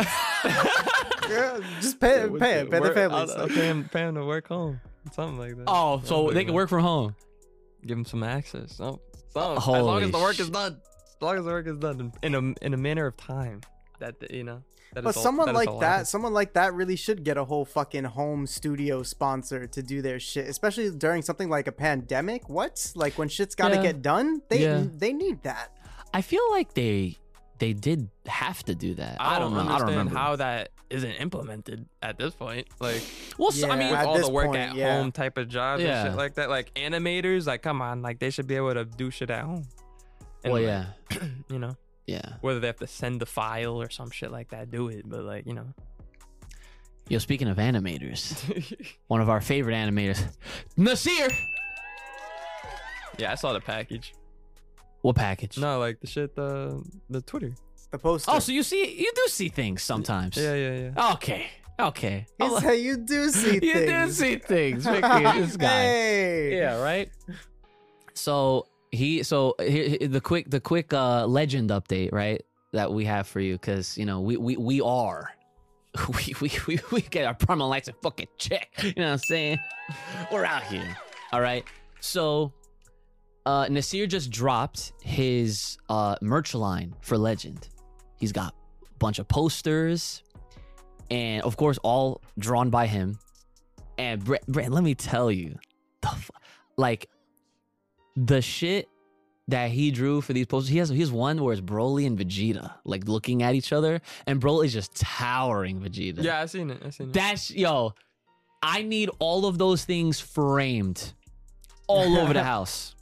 B: yeah, just pay,
D: We
B: pay it, pay the
D: work- uh,
B: families.
D: I'll, I'll pay him, pay him to work home, something like that.
A: Oh, so they can work from home.
D: Give him some access. Oh, no, some, as long as the work is done. As long as the work is done in a in a manner of time. That you know. That
B: But
D: is all-
B: someone
D: that is
B: like
D: all
B: that,
D: happens.
B: someone like that really should get a whole fucking home studio sponsor to do their shit, especially during something like a pandemic. What? Like when shit's got to
A: Yeah.
B: get done, they
A: Yeah.
B: they need that.
A: I feel like they they did have to do that. I, don't know. I don't remember.
D: how that isn't implemented at this point. Like
A: well, so, I mean,
D: with all the work
B: point,
D: at
B: yeah.
D: home type of jobs
A: Yeah.
D: and shit like that. Like animators, like come on, like they should be able to do shit at home. And,
A: well,
D: like,
A: yeah,
D: you know,
A: yeah.
D: whether they have to send the file or some shit like that, do it. But like, you know,
A: Yo, speaking of animators, one of our favorite animators, Nasir.
D: yeah, I saw the package.
A: What package?
D: No, like the shit, the the Twitter.
B: The poster.
A: Oh, so you see, you do see things sometimes.
D: Yeah, yeah, yeah.
A: Okay. Okay.
B: He said you do see
A: you do see things, Vicky. This guy.
B: Hey.
A: Yeah. Right. So he. So he, he- the quick, the quick uh, legend update, right? That we have for you, because you know we we we are. We, we, we, we get our primal lights and fucking check. You know what I'm saying? We're out here. All right. So uh Nasir just dropped his uh merch line for Legend. He's got a bunch of posters and of course all drawn by him. And Brett let me tell you, the like the shit that he drew for these posters. He has he has one where it's Broly and Vegeta like looking at each other, and Broly's just towering Vegeta.
D: Yeah, I seen it. I seen it.
A: That's yo. I need all of those things framed all over the house.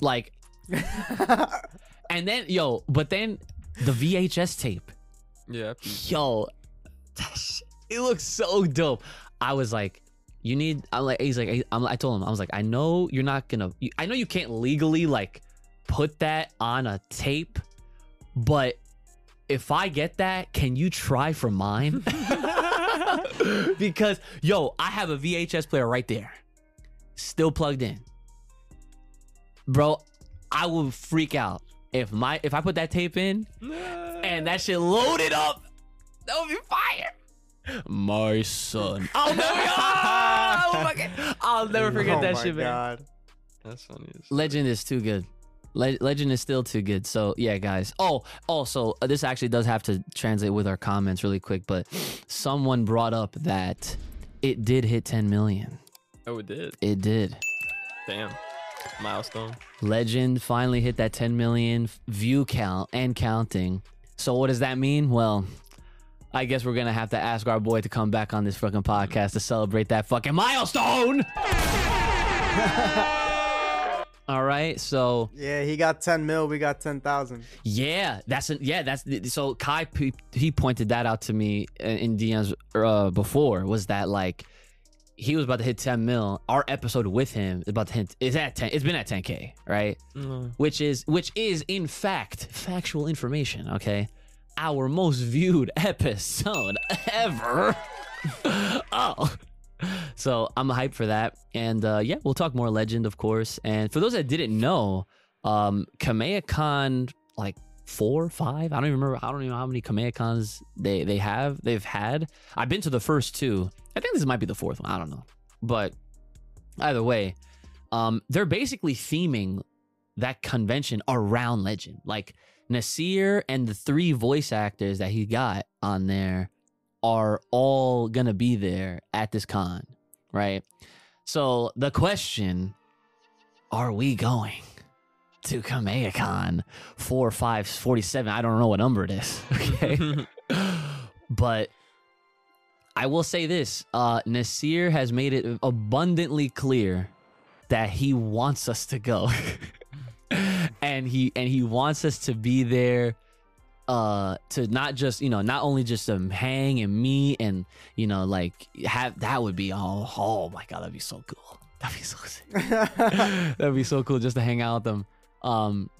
A: Like, and then yo, but then the VHS tape,
D: yeah.
A: yo, that it looks so dope. I was like, you need. I'm like, he's like, I'm, I told him, I was like, I know you're not gonna. You, I know you can't legally like put that on a tape, but if I get that, can you try for mine? because yo, I have a VHS player right there, still plugged in, bro. I will freak out if my if I put that tape in and that shit loaded up. That would be fire. My son. Never, oh, my God. I'll never forget
B: oh
A: that shit, man.
B: God.
D: That's funny.
A: Legend is too good. Le- Legend is still too good. So yeah, guys. Oh, also, uh, this actually does have to translate with our comments really quick. But someone brought up that it did hit 10 million.
D: Oh, it did.
A: It did.
D: Damn. Milestone.
A: Legend finally hit that 10 million view count and counting. So what does that mean? Well, I guess we're gonna have to ask our boy to come back on this fucking podcast to celebrate that fucking milestone. All right, so
B: Yeah, he got 10 mil. We got 10,000.
A: yeah, that's a, yeah, that's so Kai he- he pointed that out to me in DMs uh, before was that like he was about to hit 10 mil. Our episode with him is about to hit is at 10. It's been at 10k, right?
D: Mm.
A: which is which is in fact factual information okay our most viewed episode ever. Oh. So i'm hyped for that. And uh yeah we'll talk more legend of course. And for those that didn't know um kamea con like four five i don't even remember i don't even know how many kamea cons they they have they've had. I've been to the first two. I think this might be the fourth one. I don't know. But either way um they're basically theming that convention around Legend. Like Nasir and the three voice actors that he got on there are all gonna be there at this con, right? So the question: Are we going to five, forty-seven? I don't know what number it is. Okay, but I will say this: uh, Nasir has made it abundantly clear that he wants us to go. and he and he wants us to be there uh to not just you know not only just to hang and meet and you know like have that would be oh oh my god that'd be so cool. That'd be so sick. That'd be so cool just to hang out with them. Um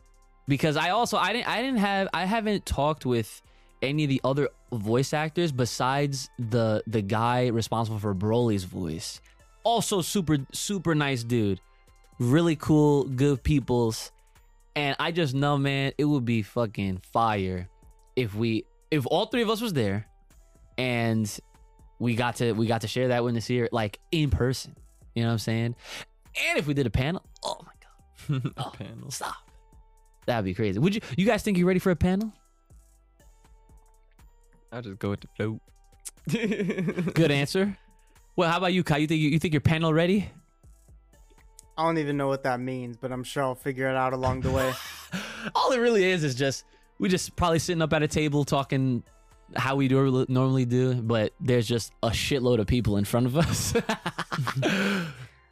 A: because i also i didn't i didn't have i haven't talked with any of the other voice actors besides the the guy responsible for broly's voice. Also super super nice dude. Really cool good peoples and I just know, man, it would be fucking fire if we if all three of us was there and we got to we got to share that with Nasir like in person. You know what I'm saying? And if we did a panel, oh my god. Oh,
D: Panel.
A: Stop. That'd be crazy. Would you you guys think you're ready for a panel?
D: I'll just go with the flow.
A: Good answer. Well, how about you, Kai? You think you, you think you're panel ready?
B: I don't even know what that means, but I'm sure I'll figure it out along the way.
A: All it really is is just we just probably sitting up at a table talking how we do normally do, but there's just a shitload of people in front of us.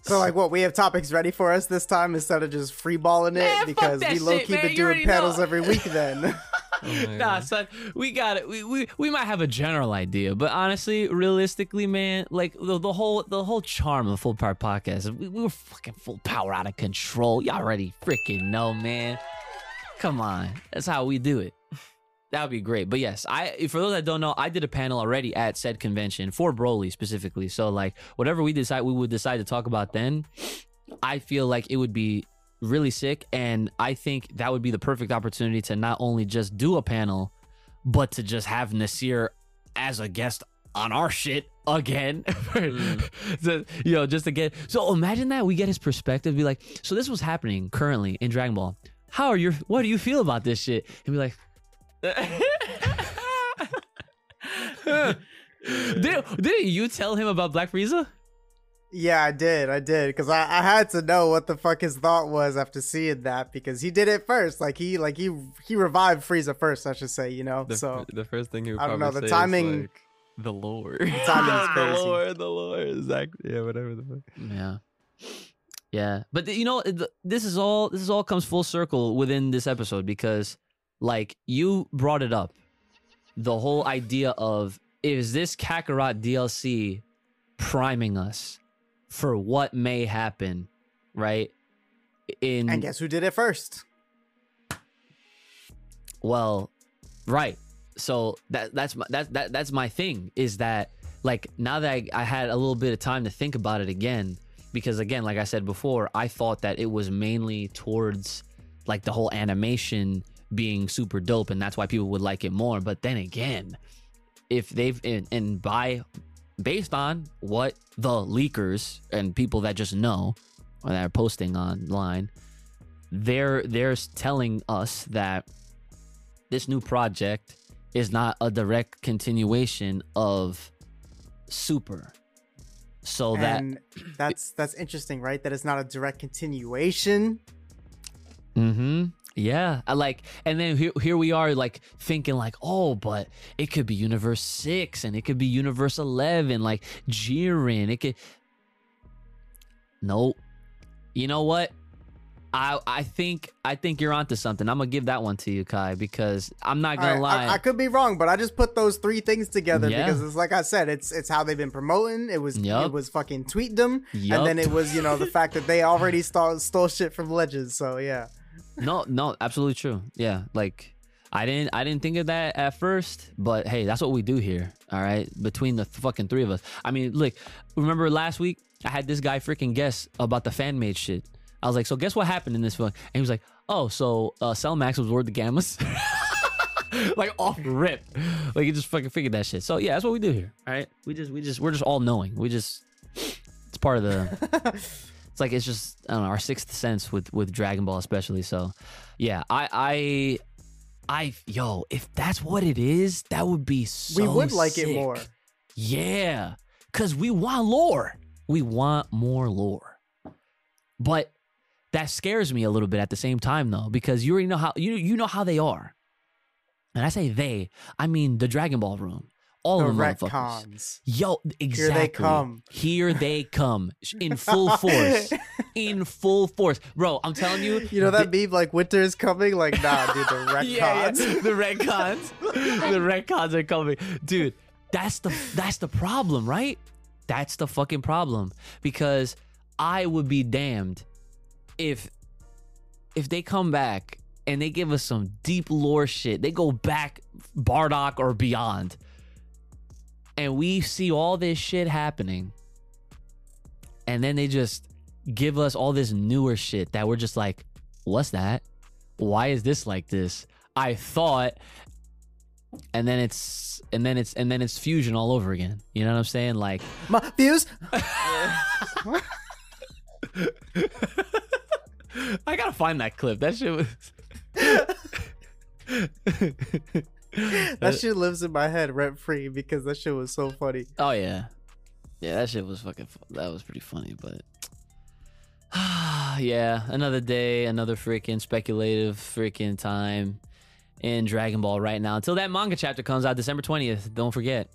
B: So like what we have topics ready for us this time instead of just free balling it
A: Man,
B: because we low key been doing
A: know.
B: every week then.
D: Oh
A: nah, son, we got it. We, we we might have a general idea, but honestly, realistically, man, like the, the whole the whole charm of the Full Power Podcast, we, we were fucking full power out of control. Y'all already freaking know, man. Come on, that's how we do it. That would be great. But yes, I for those that don't know, I did a panel already at said convention for Broly specifically. So like whatever we decide we would decide to talk about then, I feel like it would be really sick and I think that would be the perfect opportunity to not only just do a panel but to just have Nasir as a guest on our shit again. Mm. So, you know, just again. So imagine that we get his perspective, be like, so this was happening currently in Dragon Ball. How are your what do you feel about this shit? And be like, did, didn't you tell him about Black Frieza?
B: Yeah, I did, I did, because I, I had to know what the fuck his thought was after seeing that because he did it first. Like he like he he revived Frieza first, I should say. You know,
D: The,
B: so
D: the first thing he would
B: I don't know, the
D: say is,
B: timing-
D: like, the lore.
B: timing's
D: the
B: crazy.
D: lore, the lore, exactly. Yeah, whatever the fuck.
A: Yeah. Yeah. But you know, th- this is all this is all comes full circle within this episode because like you brought it up. The whole idea of is this Kakarot DLC priming us for what may happen, right? In
B: And guess who did it first?
A: well, right. So that that's my that, that that's my thing is that like now that I, I had a little bit of time to think about it again because again like I said before I thought that it was mainly towards like the whole animation being super dope and that's why people would like it more but then again if they've and, and by based on what the leakers and people that just know or that are posting online they're they're telling us that this new project is not a direct continuation of Super. So that
B: and that's that's interesting, right? That it's not a direct continuation.
A: Mm-hmm. Yeah. I like and then here, here we are like thinking like, oh, but it could be universe six and it could be universe eleven, like Jiren. It could Nope. You know what? I I think I think you're onto something. I'm gonna give that one to you, Kai, because I'm not gonna
B: right,
A: lie.
B: I, I could be wrong, but I just put those three things together
A: Yeah.
B: because it's like I said, it's it's how they've been promoting. It was
A: Yup.
B: it was fucking tweet them,
A: Yup.
B: and then it was you know the fact that they already stole stole shit from Legends. So yeah,
A: no, no, absolutely true. Yeah, like I didn't I didn't think of that at first, but hey, that's what we do here. All right, between the fucking three of us. I mean, look, remember last week I had this guy freaking guess about the fan made shit. I was like, so guess what happened in this one? And he was like, oh, so uh, Cell Max was Word the Gammas. like off rip, like you just fucking figured that shit. So yeah, that's what we do here. All right, we just we just we're just all knowing. We just it's part of the it's like it's just I don't know our sixth sense with with Dragon Ball especially. So yeah, I I I yo if that's what it is, that would be so.
B: we would like it more.
A: Yeah, cause we want lore. We want more lore, but that scares me a little bit at the same time though, because you already know how you you know how they are. And I say they, I mean the Dragon Ball room. All
B: The
A: of
B: retcons.
A: Yo, exactly.
B: Here they come.
A: Here they come in full force. in full force. Bro, I'm telling you.
B: You know that meme like winter is coming? Like nah, dude, the retcons.
A: yeah, yeah. The retcons. the retcons are coming. Dude, that's the that's the problem, right? That's the fucking problem. Because I would be damned if if they come back and they give us some deep lore shit. They go back Bardock or beyond. And we see all this shit happening. And then they just give us all this newer shit that we're just like, what's that? Why is this like this? I thought and then it's and then it's and then it's fusion all over again. You know what I'm saying? Like
B: My views.
A: I gotta find that clip. That shit was
B: That shit lives in my head rent free because that shit was so funny.
A: Oh yeah, yeah. That shit was fucking. fu- That was pretty funny, but Ah, yeah, another day, another freaking speculative freaking time in Dragon Ball right now. Until that manga chapter comes out December twentieth. Don't forget.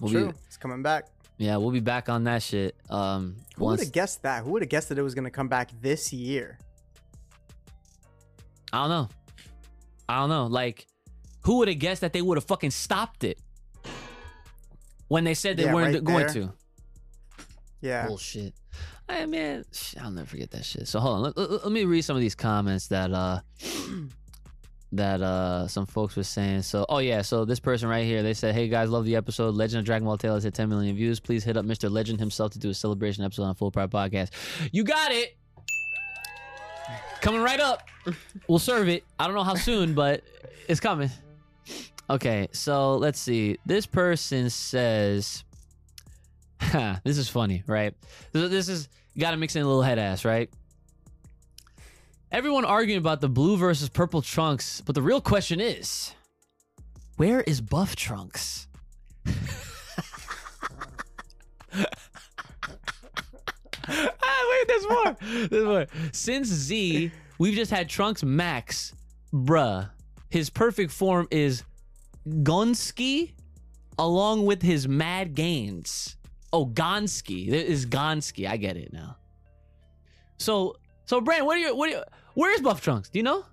A: We'll
B: True,
A: Be,
B: it's coming back.
A: yeah, we'll be back on that shit. Um,
B: Who would have guessed that? Who would have guessed that it was gonna come back this year?
A: I don't know. I don't know. Like, who would have guessed that they would have fucking stopped it when they said they
B: Yeah,
A: weren't
B: right
A: going
B: there.
A: to?
B: Yeah.
A: Bullshit. I man, I'll never forget that shit. So hold on, let, let- let me read some of these comments that uh that uh some folks were saying. So oh yeah, so this person right here, they said, "Hey guys, love the episode. Legend of Dragon Ball Tale has hit 10 million views. Please hit up Mr. Legend himself to do a celebration episode on Full Power Podcast. You got it. Coming right up. We'll serve it. I don't know how soon, but it's coming. Okay, so let's see. This person says, "This is funny, right? This, this is got to mix in a little head ass, right? Everyone arguing about the blue versus purple trunks, but the real question is, where is Buff Trunks? ah, wait, there's more. There's more. Since Z, we've just had Trunks Max, bruh. His perfect form is Gonski, along with his mad gains. Oh, Gonski. It is Gonski. I get it now. So, so Brand, what are you? What are you? Where's Buff Trunks? Do you know?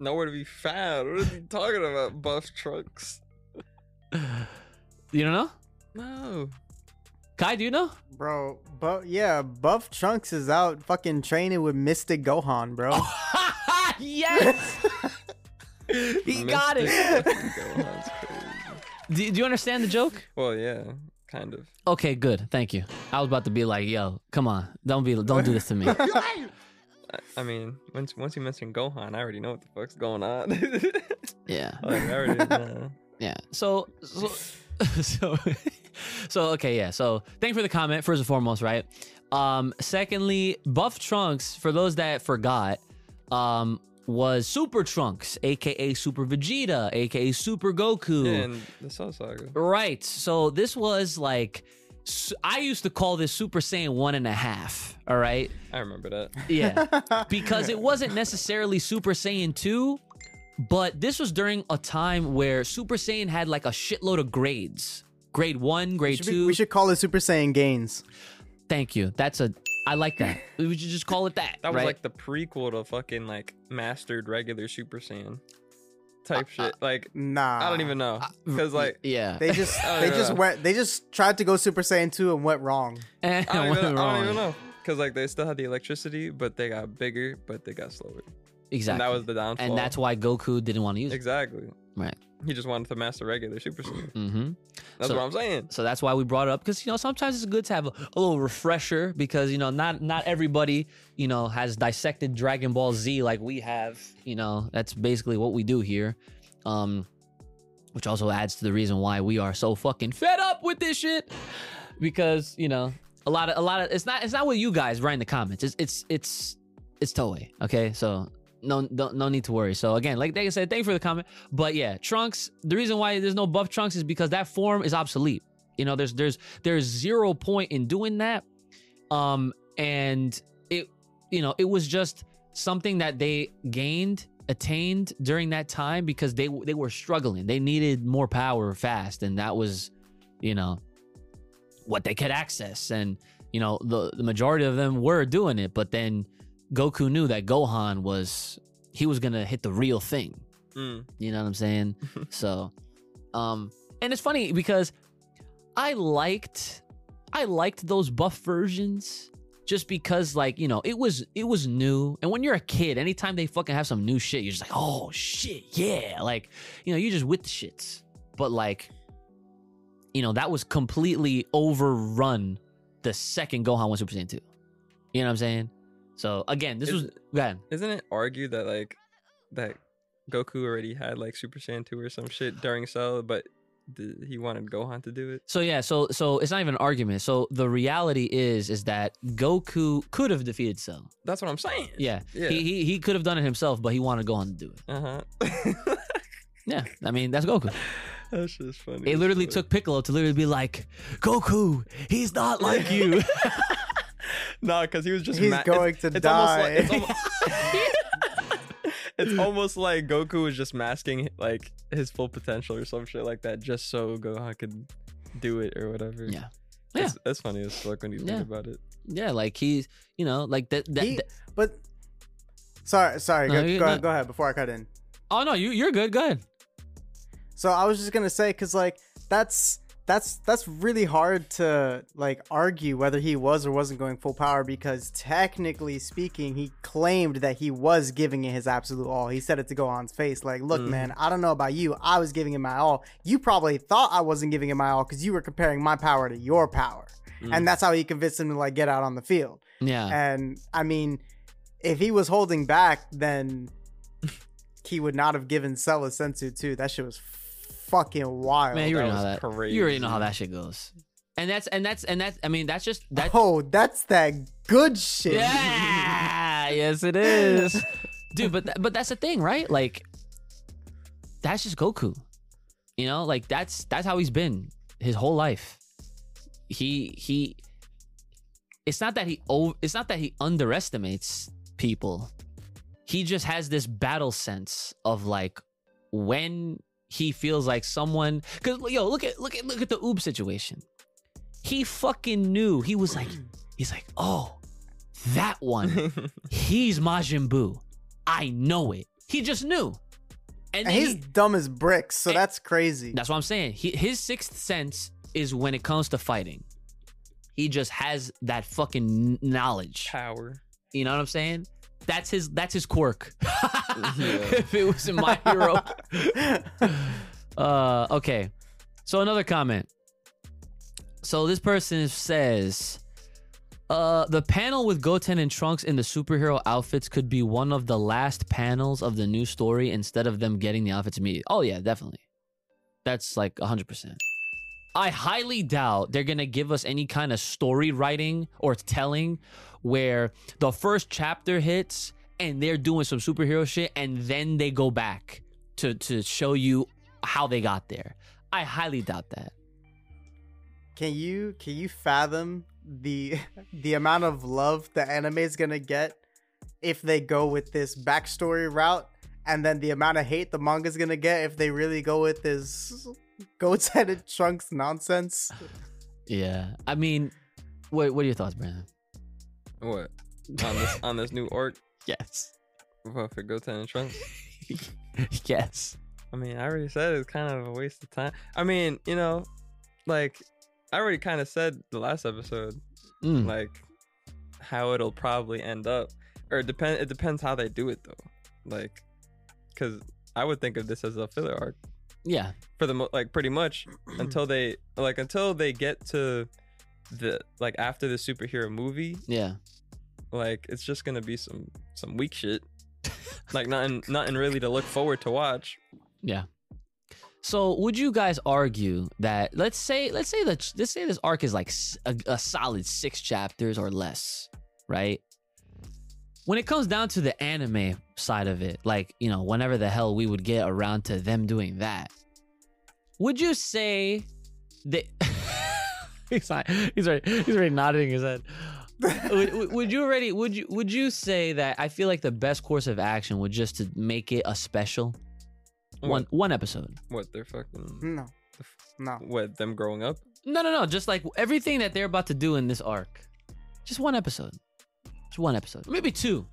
D: Nowhere to be found. What are you talking about? Buff trunks?
A: You don't know?
D: No.
A: Kai, do you know?
B: Bro, but yeah, Buff Trunks is out fucking training with Mystic Gohan, bro.
A: yes. he got it.
D: Gohan's.
A: Do, do you understand the joke?
D: Well, yeah, kind of.
A: Okay, good. Thank you. I was about to be like, "Yo, come on, don't be, don't do this to me."
D: I, I mean, once once you mention Gohan, I already know what the fuck's going on.
A: yeah,
D: like, I already know.
A: yeah. So, so, so, so, okay, yeah. So, thank you for the comment first and foremost, right? Um, secondly, Buff Trunks, for those that forgot, um, was Super Trunks, aka Super Vegeta, aka Super Goku.
D: And the Cell Saga.
A: Right. So this was like, I used to call this Super Saiyan one and a half. All right.
D: I remember that.
A: Yeah. because it wasn't necessarily Super Saiyan 2, but this was during a time where Super Saiyan had like a shitload of grades. Grade one, grade
B: Should be-
A: two.
B: we should call it Super Saiyan Gains.
A: Thank you. That's a. I like that. We should just call it that.
D: That was
A: right?
D: like the prequel to fucking like mastered regular Super Saiyan
A: Uh,
D: type shit. Like
B: Nah.
D: I don't even know because like
A: yeah.
B: They just they just
D: know.
B: went they just tried to go Super Saiyan 2 and went wrong.
D: I don't,
A: went
D: even, I don't even know because like they still had the electricity, but they got bigger, but they got slower.
A: Exactly.
D: And that was the downfall.
A: And that's why Goku didn't want to use it.
D: exactly.
A: Right.
D: He just wanted to master regular Super.
A: Mm-hmm.
D: That's
A: So-
D: what I'm saying.
A: So that's why we brought it up because you know sometimes it's good to have a, a little refresher because you know not not everybody you know has dissected Dragon Ball Z like we have. You know that's basically what we do here, um, which also adds to the reason why we are so fucking fed up with this shit because you know a lot of a lot of it's not it's not with you guys writing the comments. It's it's it's it's Toei. Okay, so no don't, no need to worry. So again, like I said, thank you for the comment. But yeah, Trunks. The reason why there's no buff Trunks is because that form is obsolete. You know, there's there's there's zero point in doing that. Um, and it you know it was just something that they gained attained during that time because they they were struggling. They needed more power fast, and that was you know what they could access. And you know the the majority of them were doing it, but then Goku knew that Gohan was he was gonna hit the real thing.
D: Mm.
A: You know what I'm saying? so, um, and it's funny because I liked, I liked those buff versions just because, like, you know, it was it was new. And when you're a kid, anytime they fucking have some new shit, you're just like, oh shit, yeah, like, you know, you just with the shits. But like, you know, that was completely overrun the second Gohan went Super Saiyan 2. You know what I'm saying? So again, this
D: Is-
A: was ahead.
D: Isn't it argued that like that Goku already had like Super Saiyan 2 or some shit during Cell, but th- he wanted Gohan to do it?
A: So yeah, so so it's not even an argument. So the reality is is that Goku could have defeated Cell.
D: That's what I'm saying.
A: Yeah,
D: Yeah.
A: He, he he could have done it himself, but he wanted Gohan to do it.
D: Uh huh.
A: Yeah, I mean that's Goku.
D: That's just funny.
A: It literally took Piccolo to literally be like, Goku, he's not like you.
D: No, because he was just.
B: He's
D: ma-
B: going
D: it's,
B: to
D: it's Almost like, it's,
B: die.
D: almost, it's almost like Goku was just masking like his full potential or some shit like that, just so Gohan could do it or whatever.
A: yeah,
D: It's, that's funny as fuck when you think
A: Yeah.
D: about it.
A: yeah, like he's you know like that. that,
B: He-
A: that-
B: but sorry, sorry.
A: No,
B: go, go,
A: no.
B: go ahead before I cut in.
A: oh no, you you're good. Go ahead.
B: So I was just gonna say, cause like that's that's that's really hard to like argue whether he was or wasn't going full power because technically speaking, he claimed that he was giving it his absolute all. He said it to Gohan's face, like, "Look,
D: Mhm.
B: man, I don't know about you, I was giving it my all. You probably thought I wasn't giving it my all because you were comparing my power to your power."
D: Mm.
B: And that's how he convinced him to like get out on the field.
A: Yeah,
B: And I mean, if he was holding back, then he would not have given Cell Senzu too. That shit was fucking wild.
A: man, you
D: that
A: already know how
D: was
A: that. You already know how that shit goes. And that's and that's and that's. I mean, that's just that.
B: oh, that's that good shit.
A: Yeah, yes, it is, dude. But th- but that's the thing, right? Like, that's just Goku. You know, like that's that's how he's been his whole life. He he. It's not that he over. It's not that he underestimates people. He just has this battle sense of like when he feels like someone. Cause yo, look at look at look at the Oob situation. He fucking knew. He was like, he's like, oh, that one. He's Majin Buu. I know it. He just knew. And,
B: And he's
A: he-
B: dumb as bricks, so that's crazy.
A: that's what I'm saying. He, his sixth sense is when it comes to fighting. He just has that fucking knowledge.
D: Power.
A: You know what I'm saying? That's his that's his quirk. If it was in my hero. uh okay. So another comment. So this person says uh the panel with Goten and Trunks in the superhero outfits could be one of the last panels of the new story instead of them getting the outfits immediately. Oh yeah, definitely. That's like 100%. I highly doubt they're going to give us any kind of story writing or telling where the first chapter hits and they're doing some superhero shit and then they go back to to show you how they got there. I highly doubt that.
B: Can you can you fathom the the amount of love the anime is gonna get if they go with this backstory route, and then the amount of hate the manga is gonna get if they really go with this goat's headed trunks nonsense?
A: Yeah. I mean, what what are your thoughts, Brandon?
D: What? On this on this new arc?
A: Yes.
D: What for Goten and Trunks?
A: yes.
D: I mean, I already said it's kind of a waste of time. I mean, you know, like I already kind of said the last episode,
A: Mm.
D: like how it'll probably end up, or it depend. It depends how they do it though, like because I would think of this as a filler arc
A: Yeah.
D: for the mo- like pretty much until they like until they get to the like after the superhero movie
A: Yeah.
D: like it's just gonna be some some weak shit like nothing nothing really to look forward to watch
A: Yeah. So, would you guys argue that let's say let's say that let's say this arc is like s- a, a solid six chapters or less, right? When it comes down to the anime side of it, like you know, whenever the hell we would get around to them doing that, would you say that he's not, he's already he's already nodding his head? would, would- would you already would you would you say that I feel like the best course of action would just to make it a special one one episode?
D: what they're fucking
B: No, no.
D: what them growing up
A: No, no, no. Just like everything that they're about to do in this arc. Just one episode. Just one episode. Maybe two.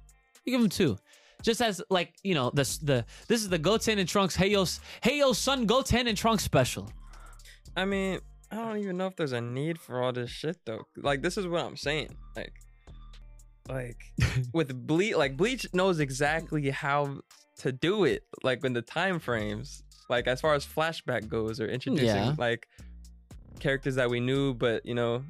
A: You give them two. Just as like, you know, this the this is the Goten and Trunks Hey Yo Hey Yo Son Goten and Trunks special.
D: i mean i don't even know if there's a need for all this shit though like this is what i'm saying like like with bleach like bleach knows exactly how to do it like when the time frames like as far as flashback goes or introducing
A: Yeah.
D: like characters that we knew but you know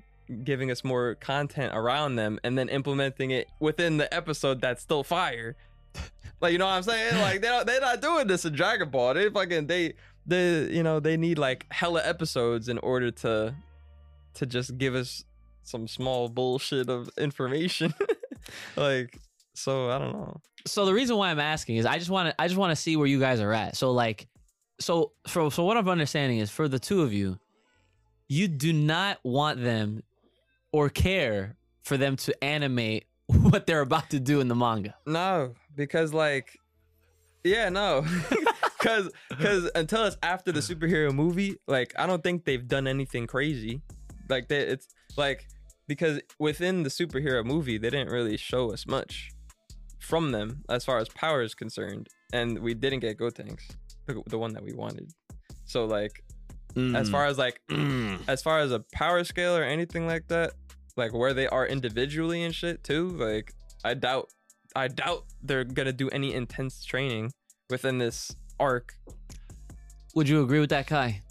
D: giving us more content around them and then implementing it within the episode that's still fire. Like you know what i'm saying? Like not, they're not doing this in dragon ball. They fucking they they you know they need like hella episodes in order to to just give us some small bullshit of information. Like so i don't know.
A: So the reason why I'm asking is I just want to I just want to see where you guys are at. So like so so so what I'm understanding is for the two of you, you do not want them or care for them to animate what they're about to do in the manga.
D: No, because like, yeah, no, because because until it's after the superhero movie, like I don't think they've done anything crazy. Like they, it's like because within the superhero movie, they didn't really show us much from them as far as power is concerned, and we didn't get Gotenks, the, the one that we wanted. So like, as far as like
A: Mm.
D: as far as a power scale or anything like that, like where they are individually and shit too, like I doubt I doubt they're gonna do any intense training within this arc.
A: Would you agree with that, Kai?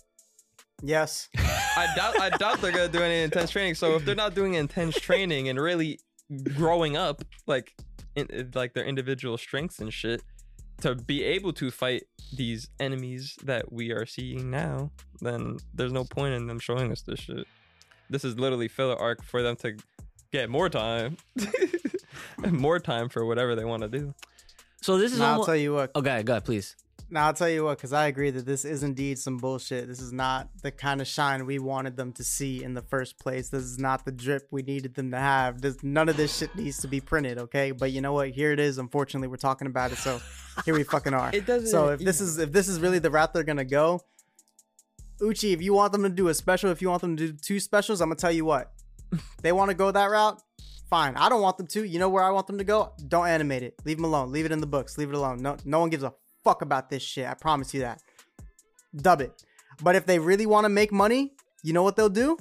B: Yes.
D: I doubt I doubt they're gonna do any intense training. So if they're not doing intense training and really growing up, like in, in- like their individual strengths and shit, to be able to fight these enemies that we are seeing now, then there's no point in them showing us this shit. This is literally filler arc for them to get more time, more time for whatever they want to do.
A: So this is
B: Now oh,
A: I'll
B: tell you what.
A: Okay, go ahead, please.
B: Now I'll tell you what, because I agree that this is indeed some bullshit. This is not the kind of shine we wanted them to see in the first place. This is not the drip we needed them to have. This, none of this shit needs to be printed, okay? But you know what? Here it is. Unfortunately, we're talking about it, so here we fucking are.
D: It doesn't.
B: So if this is if this is really the route they're gonna go, Uchi, if you want them to do a special, if you want them to do two specials, I'm gonna tell you what. they want to go that route, fine. I don't want them to. You know where I want them to go? Don't animate it. Leave them alone. Leave it in the books. Leave it alone. No, no one gives a fuck about this shit. I promise you that. Dub it. But if they really want to make money, you know what they'll do?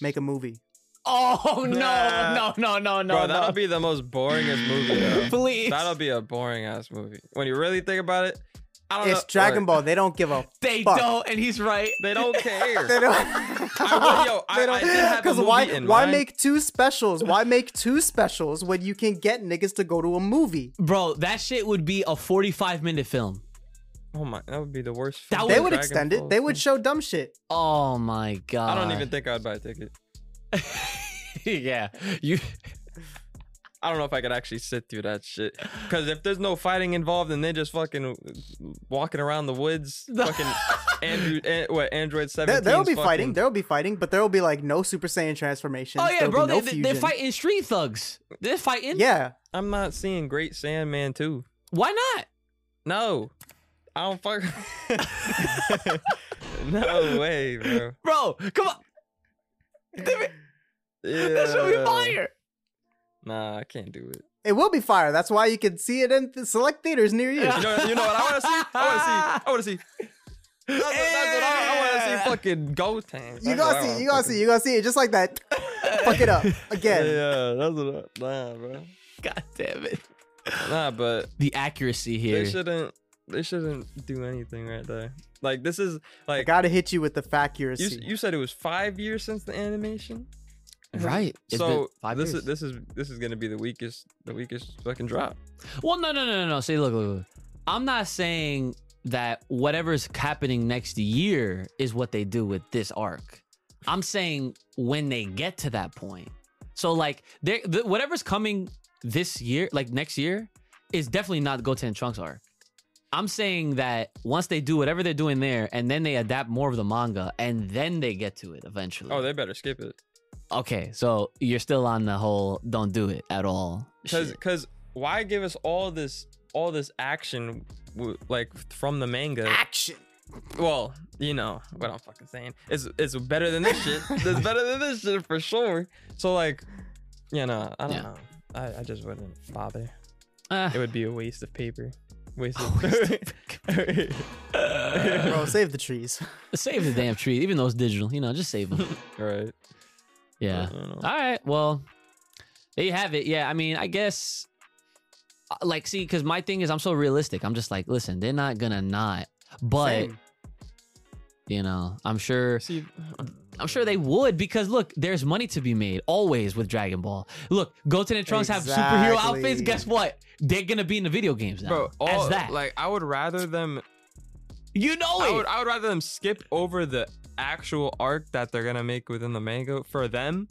B: Make a movie.
A: Oh no,
D: Nah.
A: no, no, no, no,
D: Bro, that'll be the most boringest movie. Though.
A: Please.
D: That'll be a boring ass movie. When you really think about it, I don't
B: It's
D: know.
B: Dragon
D: like,
B: Ball. They don't give a
A: they
B: fuck.
A: don't, and he's right.
D: They don't care.
B: They don't.
D: I yo, I- I did have
B: Because why?
D: in
B: Why
D: mind.
B: make two specials? Why make two specials when you can get niggas to go to a movie?
A: Bro, that shit would be a 45 minute film.
D: oh my, that would be the worst.
A: That
D: film.
A: would-
B: They would
D: Dragon
B: extend
D: Ball
B: it. They would show dumb shit.
A: Oh my god.
D: I don't even think I'd buy a ticket.
A: yeah. You
D: I don't know if I could actually sit through that shit. Because if there's no fighting involved and they're just fucking walking around the woods, fucking Andrew, an, what Android
B: There,
D: seventeen.
B: there will be fighting. There will be fighting, but there will be like no Super Saiyan transformation.
A: Oh yeah,
B: There'll
A: bro,
B: no
A: they,
B: fusion.
A: they, they're fighting street thugs. They're fighting.
B: Yeah,
D: I'm not seeing Great Saiyaman too.
A: Why not?
D: No, I don't fuck. no way, bro.
A: Bro, come on.
D: Yeah.
A: That should be fire.
D: Nah, I can't do it.
B: it will be fire. That's why you can see it in the select theaters near you.
D: You know, you know what I want to see? I want to see. I want to see. That's what, that's what I, I want to see. Fucking Gotenks.
B: You
D: That's what
B: gotta see. You gotta see. You gotta see it just like that. Fuck it up again.
D: Yeah, that's what. I, nah, bro.
A: God damn it.
D: Nah, but
A: The accuracy here.
D: they shouldn't. They shouldn't do anything right there. Like this is like.
B: I
D: like
B: gotta hit you with the
D: you.
B: accuracy.
D: You said it was five years since the animation.
A: Mm-hmm. Right.
D: So
A: five
D: this
A: years.
D: is this is this is gonna be the weakest the weakest fucking drop.
A: Well, no, no, no, no, no. See, look, look, look. I'm not saying that whatever's happening next year is what they do with this arc. I'm saying when they get to that point. So, like, they the, whatever's coming this year, like next year, is definitely not Goten and Trunks arc. I'm saying that once they do whatever they're doing there, and then they adapt more of the manga, and then they get to it eventually.
D: Oh, they better skip it.
A: Okay. So you're still on the whole don't do it at all.
D: Because because why give us all this all this action like from the manga?
B: Action.
D: Well, you know what I'm fucking saying. It's it's better than this shit. It's better than this shit for sure. So like, you know, I don't
A: Yeah.
D: know. I, I just wouldn't bother.
A: Ah.
D: It would be a waste of paper. Waste of.
B: Bro, save the trees.
A: save the damn trees, even though it's digital. You know, just save them.
D: right.
A: Yeah.
D: I don't know.
A: All right. Well, there you have it. Yeah. I mean, I guess, uh, like, see, because my thing is, I'm so realistic. I'm just like, listen, they're not gonna not, but
B: Same.
A: you know, I'm sure,
D: See,
A: I'm sure they would because look, there's money to be made always with Dragon Ball. Look, Goten and Trunks have superhero outfits. Guess what? They're gonna be in the video games now.
D: bro, all,
A: as that,
D: like I would rather them.
A: you know
D: I would I would rather them skip over the actual arc that they're gonna make within the manga for them,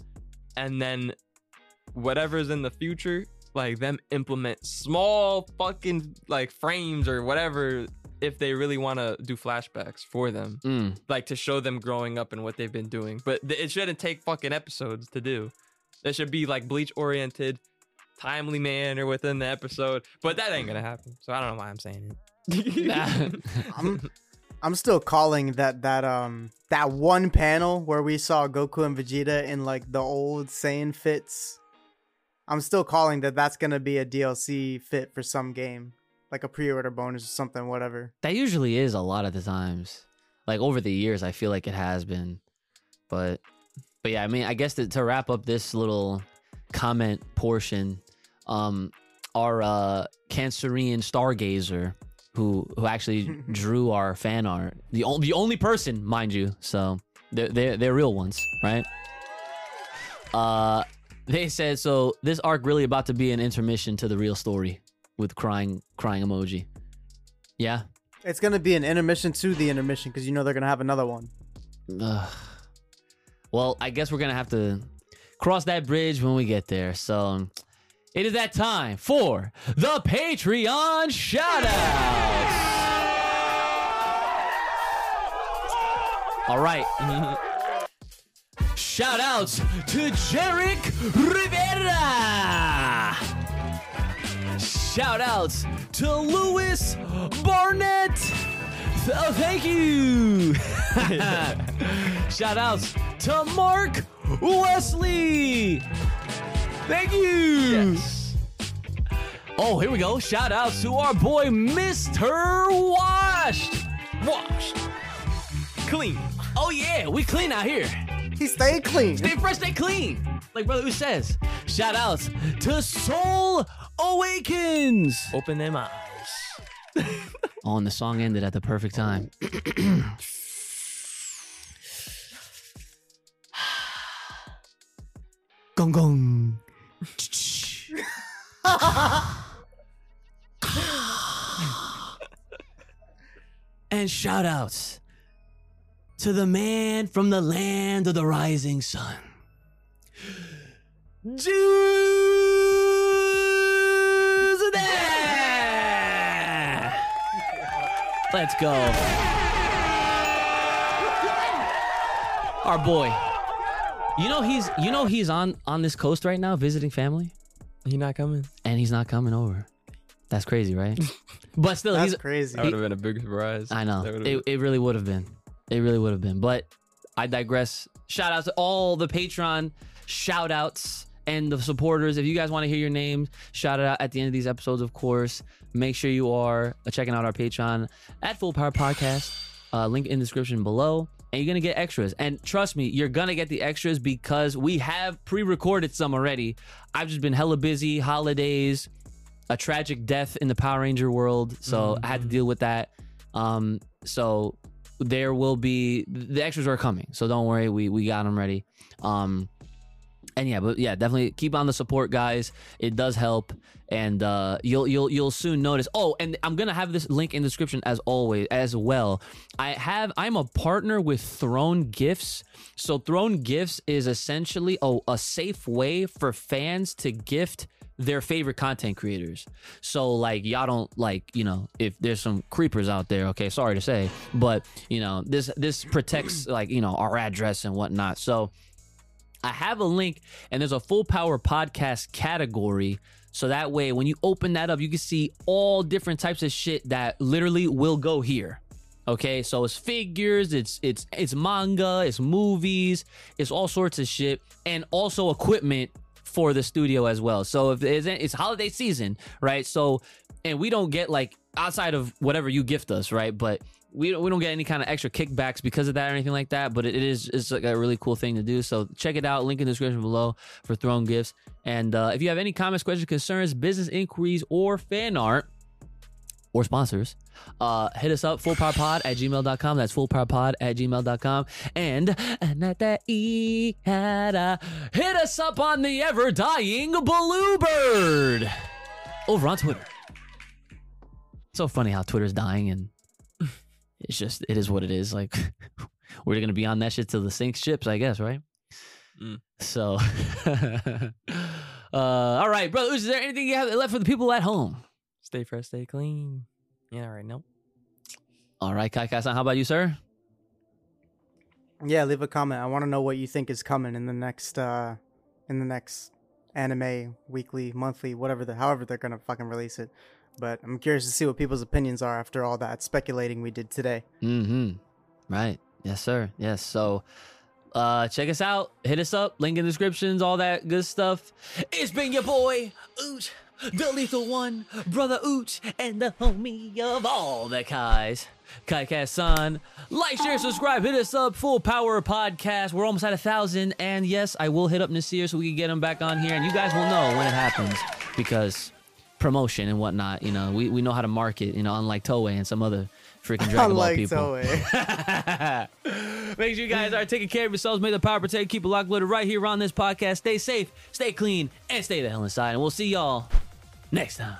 D: and then whatever's in the future, like them implement small fucking like frames or whatever if they really want to do flashbacks for them,
A: Mm.
D: like to show them growing up and what they've been doing. But th- it shouldn't take fucking episodes to do. It should be like bleach oriented, timely manner within the episode. But that ain't gonna happen. So I don't know why I'm saying it.
A: Nah.
B: I'm I'm still calling that that um that one panel where we saw Goku and Vegeta in like the old Saiyan fits. I'm still calling that that's gonna be a DLC fit for some game, like a pre-order bonus or something, whatever.
A: That usually is a lot of the times. Like over the years, I feel like it has been. But but yeah, I mean, I guess to, to wrap up this little comment portion, um, our uh Cancerian stargazer who who actually drew our fan art, the only the only person, mind you, so they're they're, they're real ones, right? Uh, they said so. This arc really about to be an intermission to the real story with crying crying emoji. Yeah.
B: It's gonna be an intermission to the intermission because you know they're gonna have another one.
A: Ugh. Well, I guess we're gonna have to cross that bridge when we get there. So it is that time for the Patreon shoutouts. All right. Shoutouts to Jarek Rivera. Shoutouts to Louis Barnett. Oh, thank you. Shout outs to Mark Wesley. Thank you. Yes. Oh, here we go. Shout outs to our boy Mr. Washed.
D: Washed. Clean.
A: Oh, yeah. We clean out here.
B: He stayed clean.
A: Stay fresh, stay clean. like Brother Who says, shout outs to Soul Awakens.
D: Open them eyes.
A: Oh, and the song ended at the perfect time. gong gong. and shout outs to the man from the land of the rising sun. Tuesday! Let's go. Our boy. You know he's you know he's on on this coast right now visiting family
D: He not coming.
A: and he's not coming over. That's crazy, right? but still
B: That's
A: he's
B: crazy.
D: That would have been a big surprise.
A: I know.
D: That would've
A: It, it really would have been. It really would have been. But I digress. Shout out to all the Patreon shout outs and the supporters. If you guys want to hear your names, shout it out at the end of these episodes, of course. Make sure you are checking out our Patreon at Full Power Podcast. Uh, link in the description below. And you're to get extras. And trust me, you're to get the extras because we have pre recorded some already. I've just been hella busy, holidays, a tragic death in the Power Ranger world. So I had to deal with that. Um, so there will be the extras are coming. So don't worry, we we got them ready. Um, and yeah, but yeah, definitely keep on the support, guys. It does help, and uh, you'll you'll you'll soon notice. Oh, and I'm gonna have this link in the description as always as well. I have I'm a partner with Throne Gifts. So Throne Gifts is essentially a, a safe way for fans to gift their favorite content creators. So like y'all don't like, you know, if there's some creepers out there, okay, sorry to say, but you know, this this protects like, you know, our address and whatnot. So I have a link and there's a full power podcast category. So that way when you open that up, you can see all different types of shit that literally will go here. Okay, so it's figures, it's it's it's manga, it's movies, it's all sorts of shit, and also equipment for the studio as well. So if it's, it's holiday season, right? So and we don't get like outside of whatever you gift us, right? But we don't, we don't get any kind of extra kickbacks because of that or anything like that. But it, is it's like a really cool thing to do. So check it out. Link in the description below for Throne Gifts. And uh, if you have any comments, questions, concerns, business inquiries, or fan art or sponsors, uh, hit us up, fullpowerpod at gmail.com. That's fullpowerpod at gmail.com. And, hit us up on the ever dying Bluebird over on Twitter. So funny how Twitter's dying and it's just it is what it is. Like we're gonna be on that shit till the sink ships, I guess, right?
D: Mm.
A: So uh all right, brother. Is there anything you have left for the people at home?
D: Stay fresh, stay clean. Yeah, all right. Nope.
A: All right, Kai Kai-san, how about you, sir?
B: Yeah, leave a comment. I want to know what you think is coming in the next uh in the next anime weekly, monthly, whatever the however they're gonna fucking release it. But I'm curious to see what people's opinions are after all that speculating we did today.
A: Mm-hmm. Right. Yes, sir. Yes. So uh check us out. Hit us up. Link in the descriptions, all that good stuff. It's been your boy, Ooch, the lethal one, brother Ooch, and the homie of all the Kais. Kai Cast Son. Like, share, subscribe, hit us up. Full Power Podcast. We're almost at a thousand. And yes, I will hit up Nasir so we can get him back on here. And you guys will know when it happens because promotion and whatnot. You know, we, we know how to market. You know, unlike Toei and some other freaking Dragon Ball people.
B: Toei.
A: Make sure you guys are taking care of yourselves. May the power protect. Keep it locked loaded right here on this podcast. Stay safe, stay clean, and stay the hell inside. And we'll see y'all next time.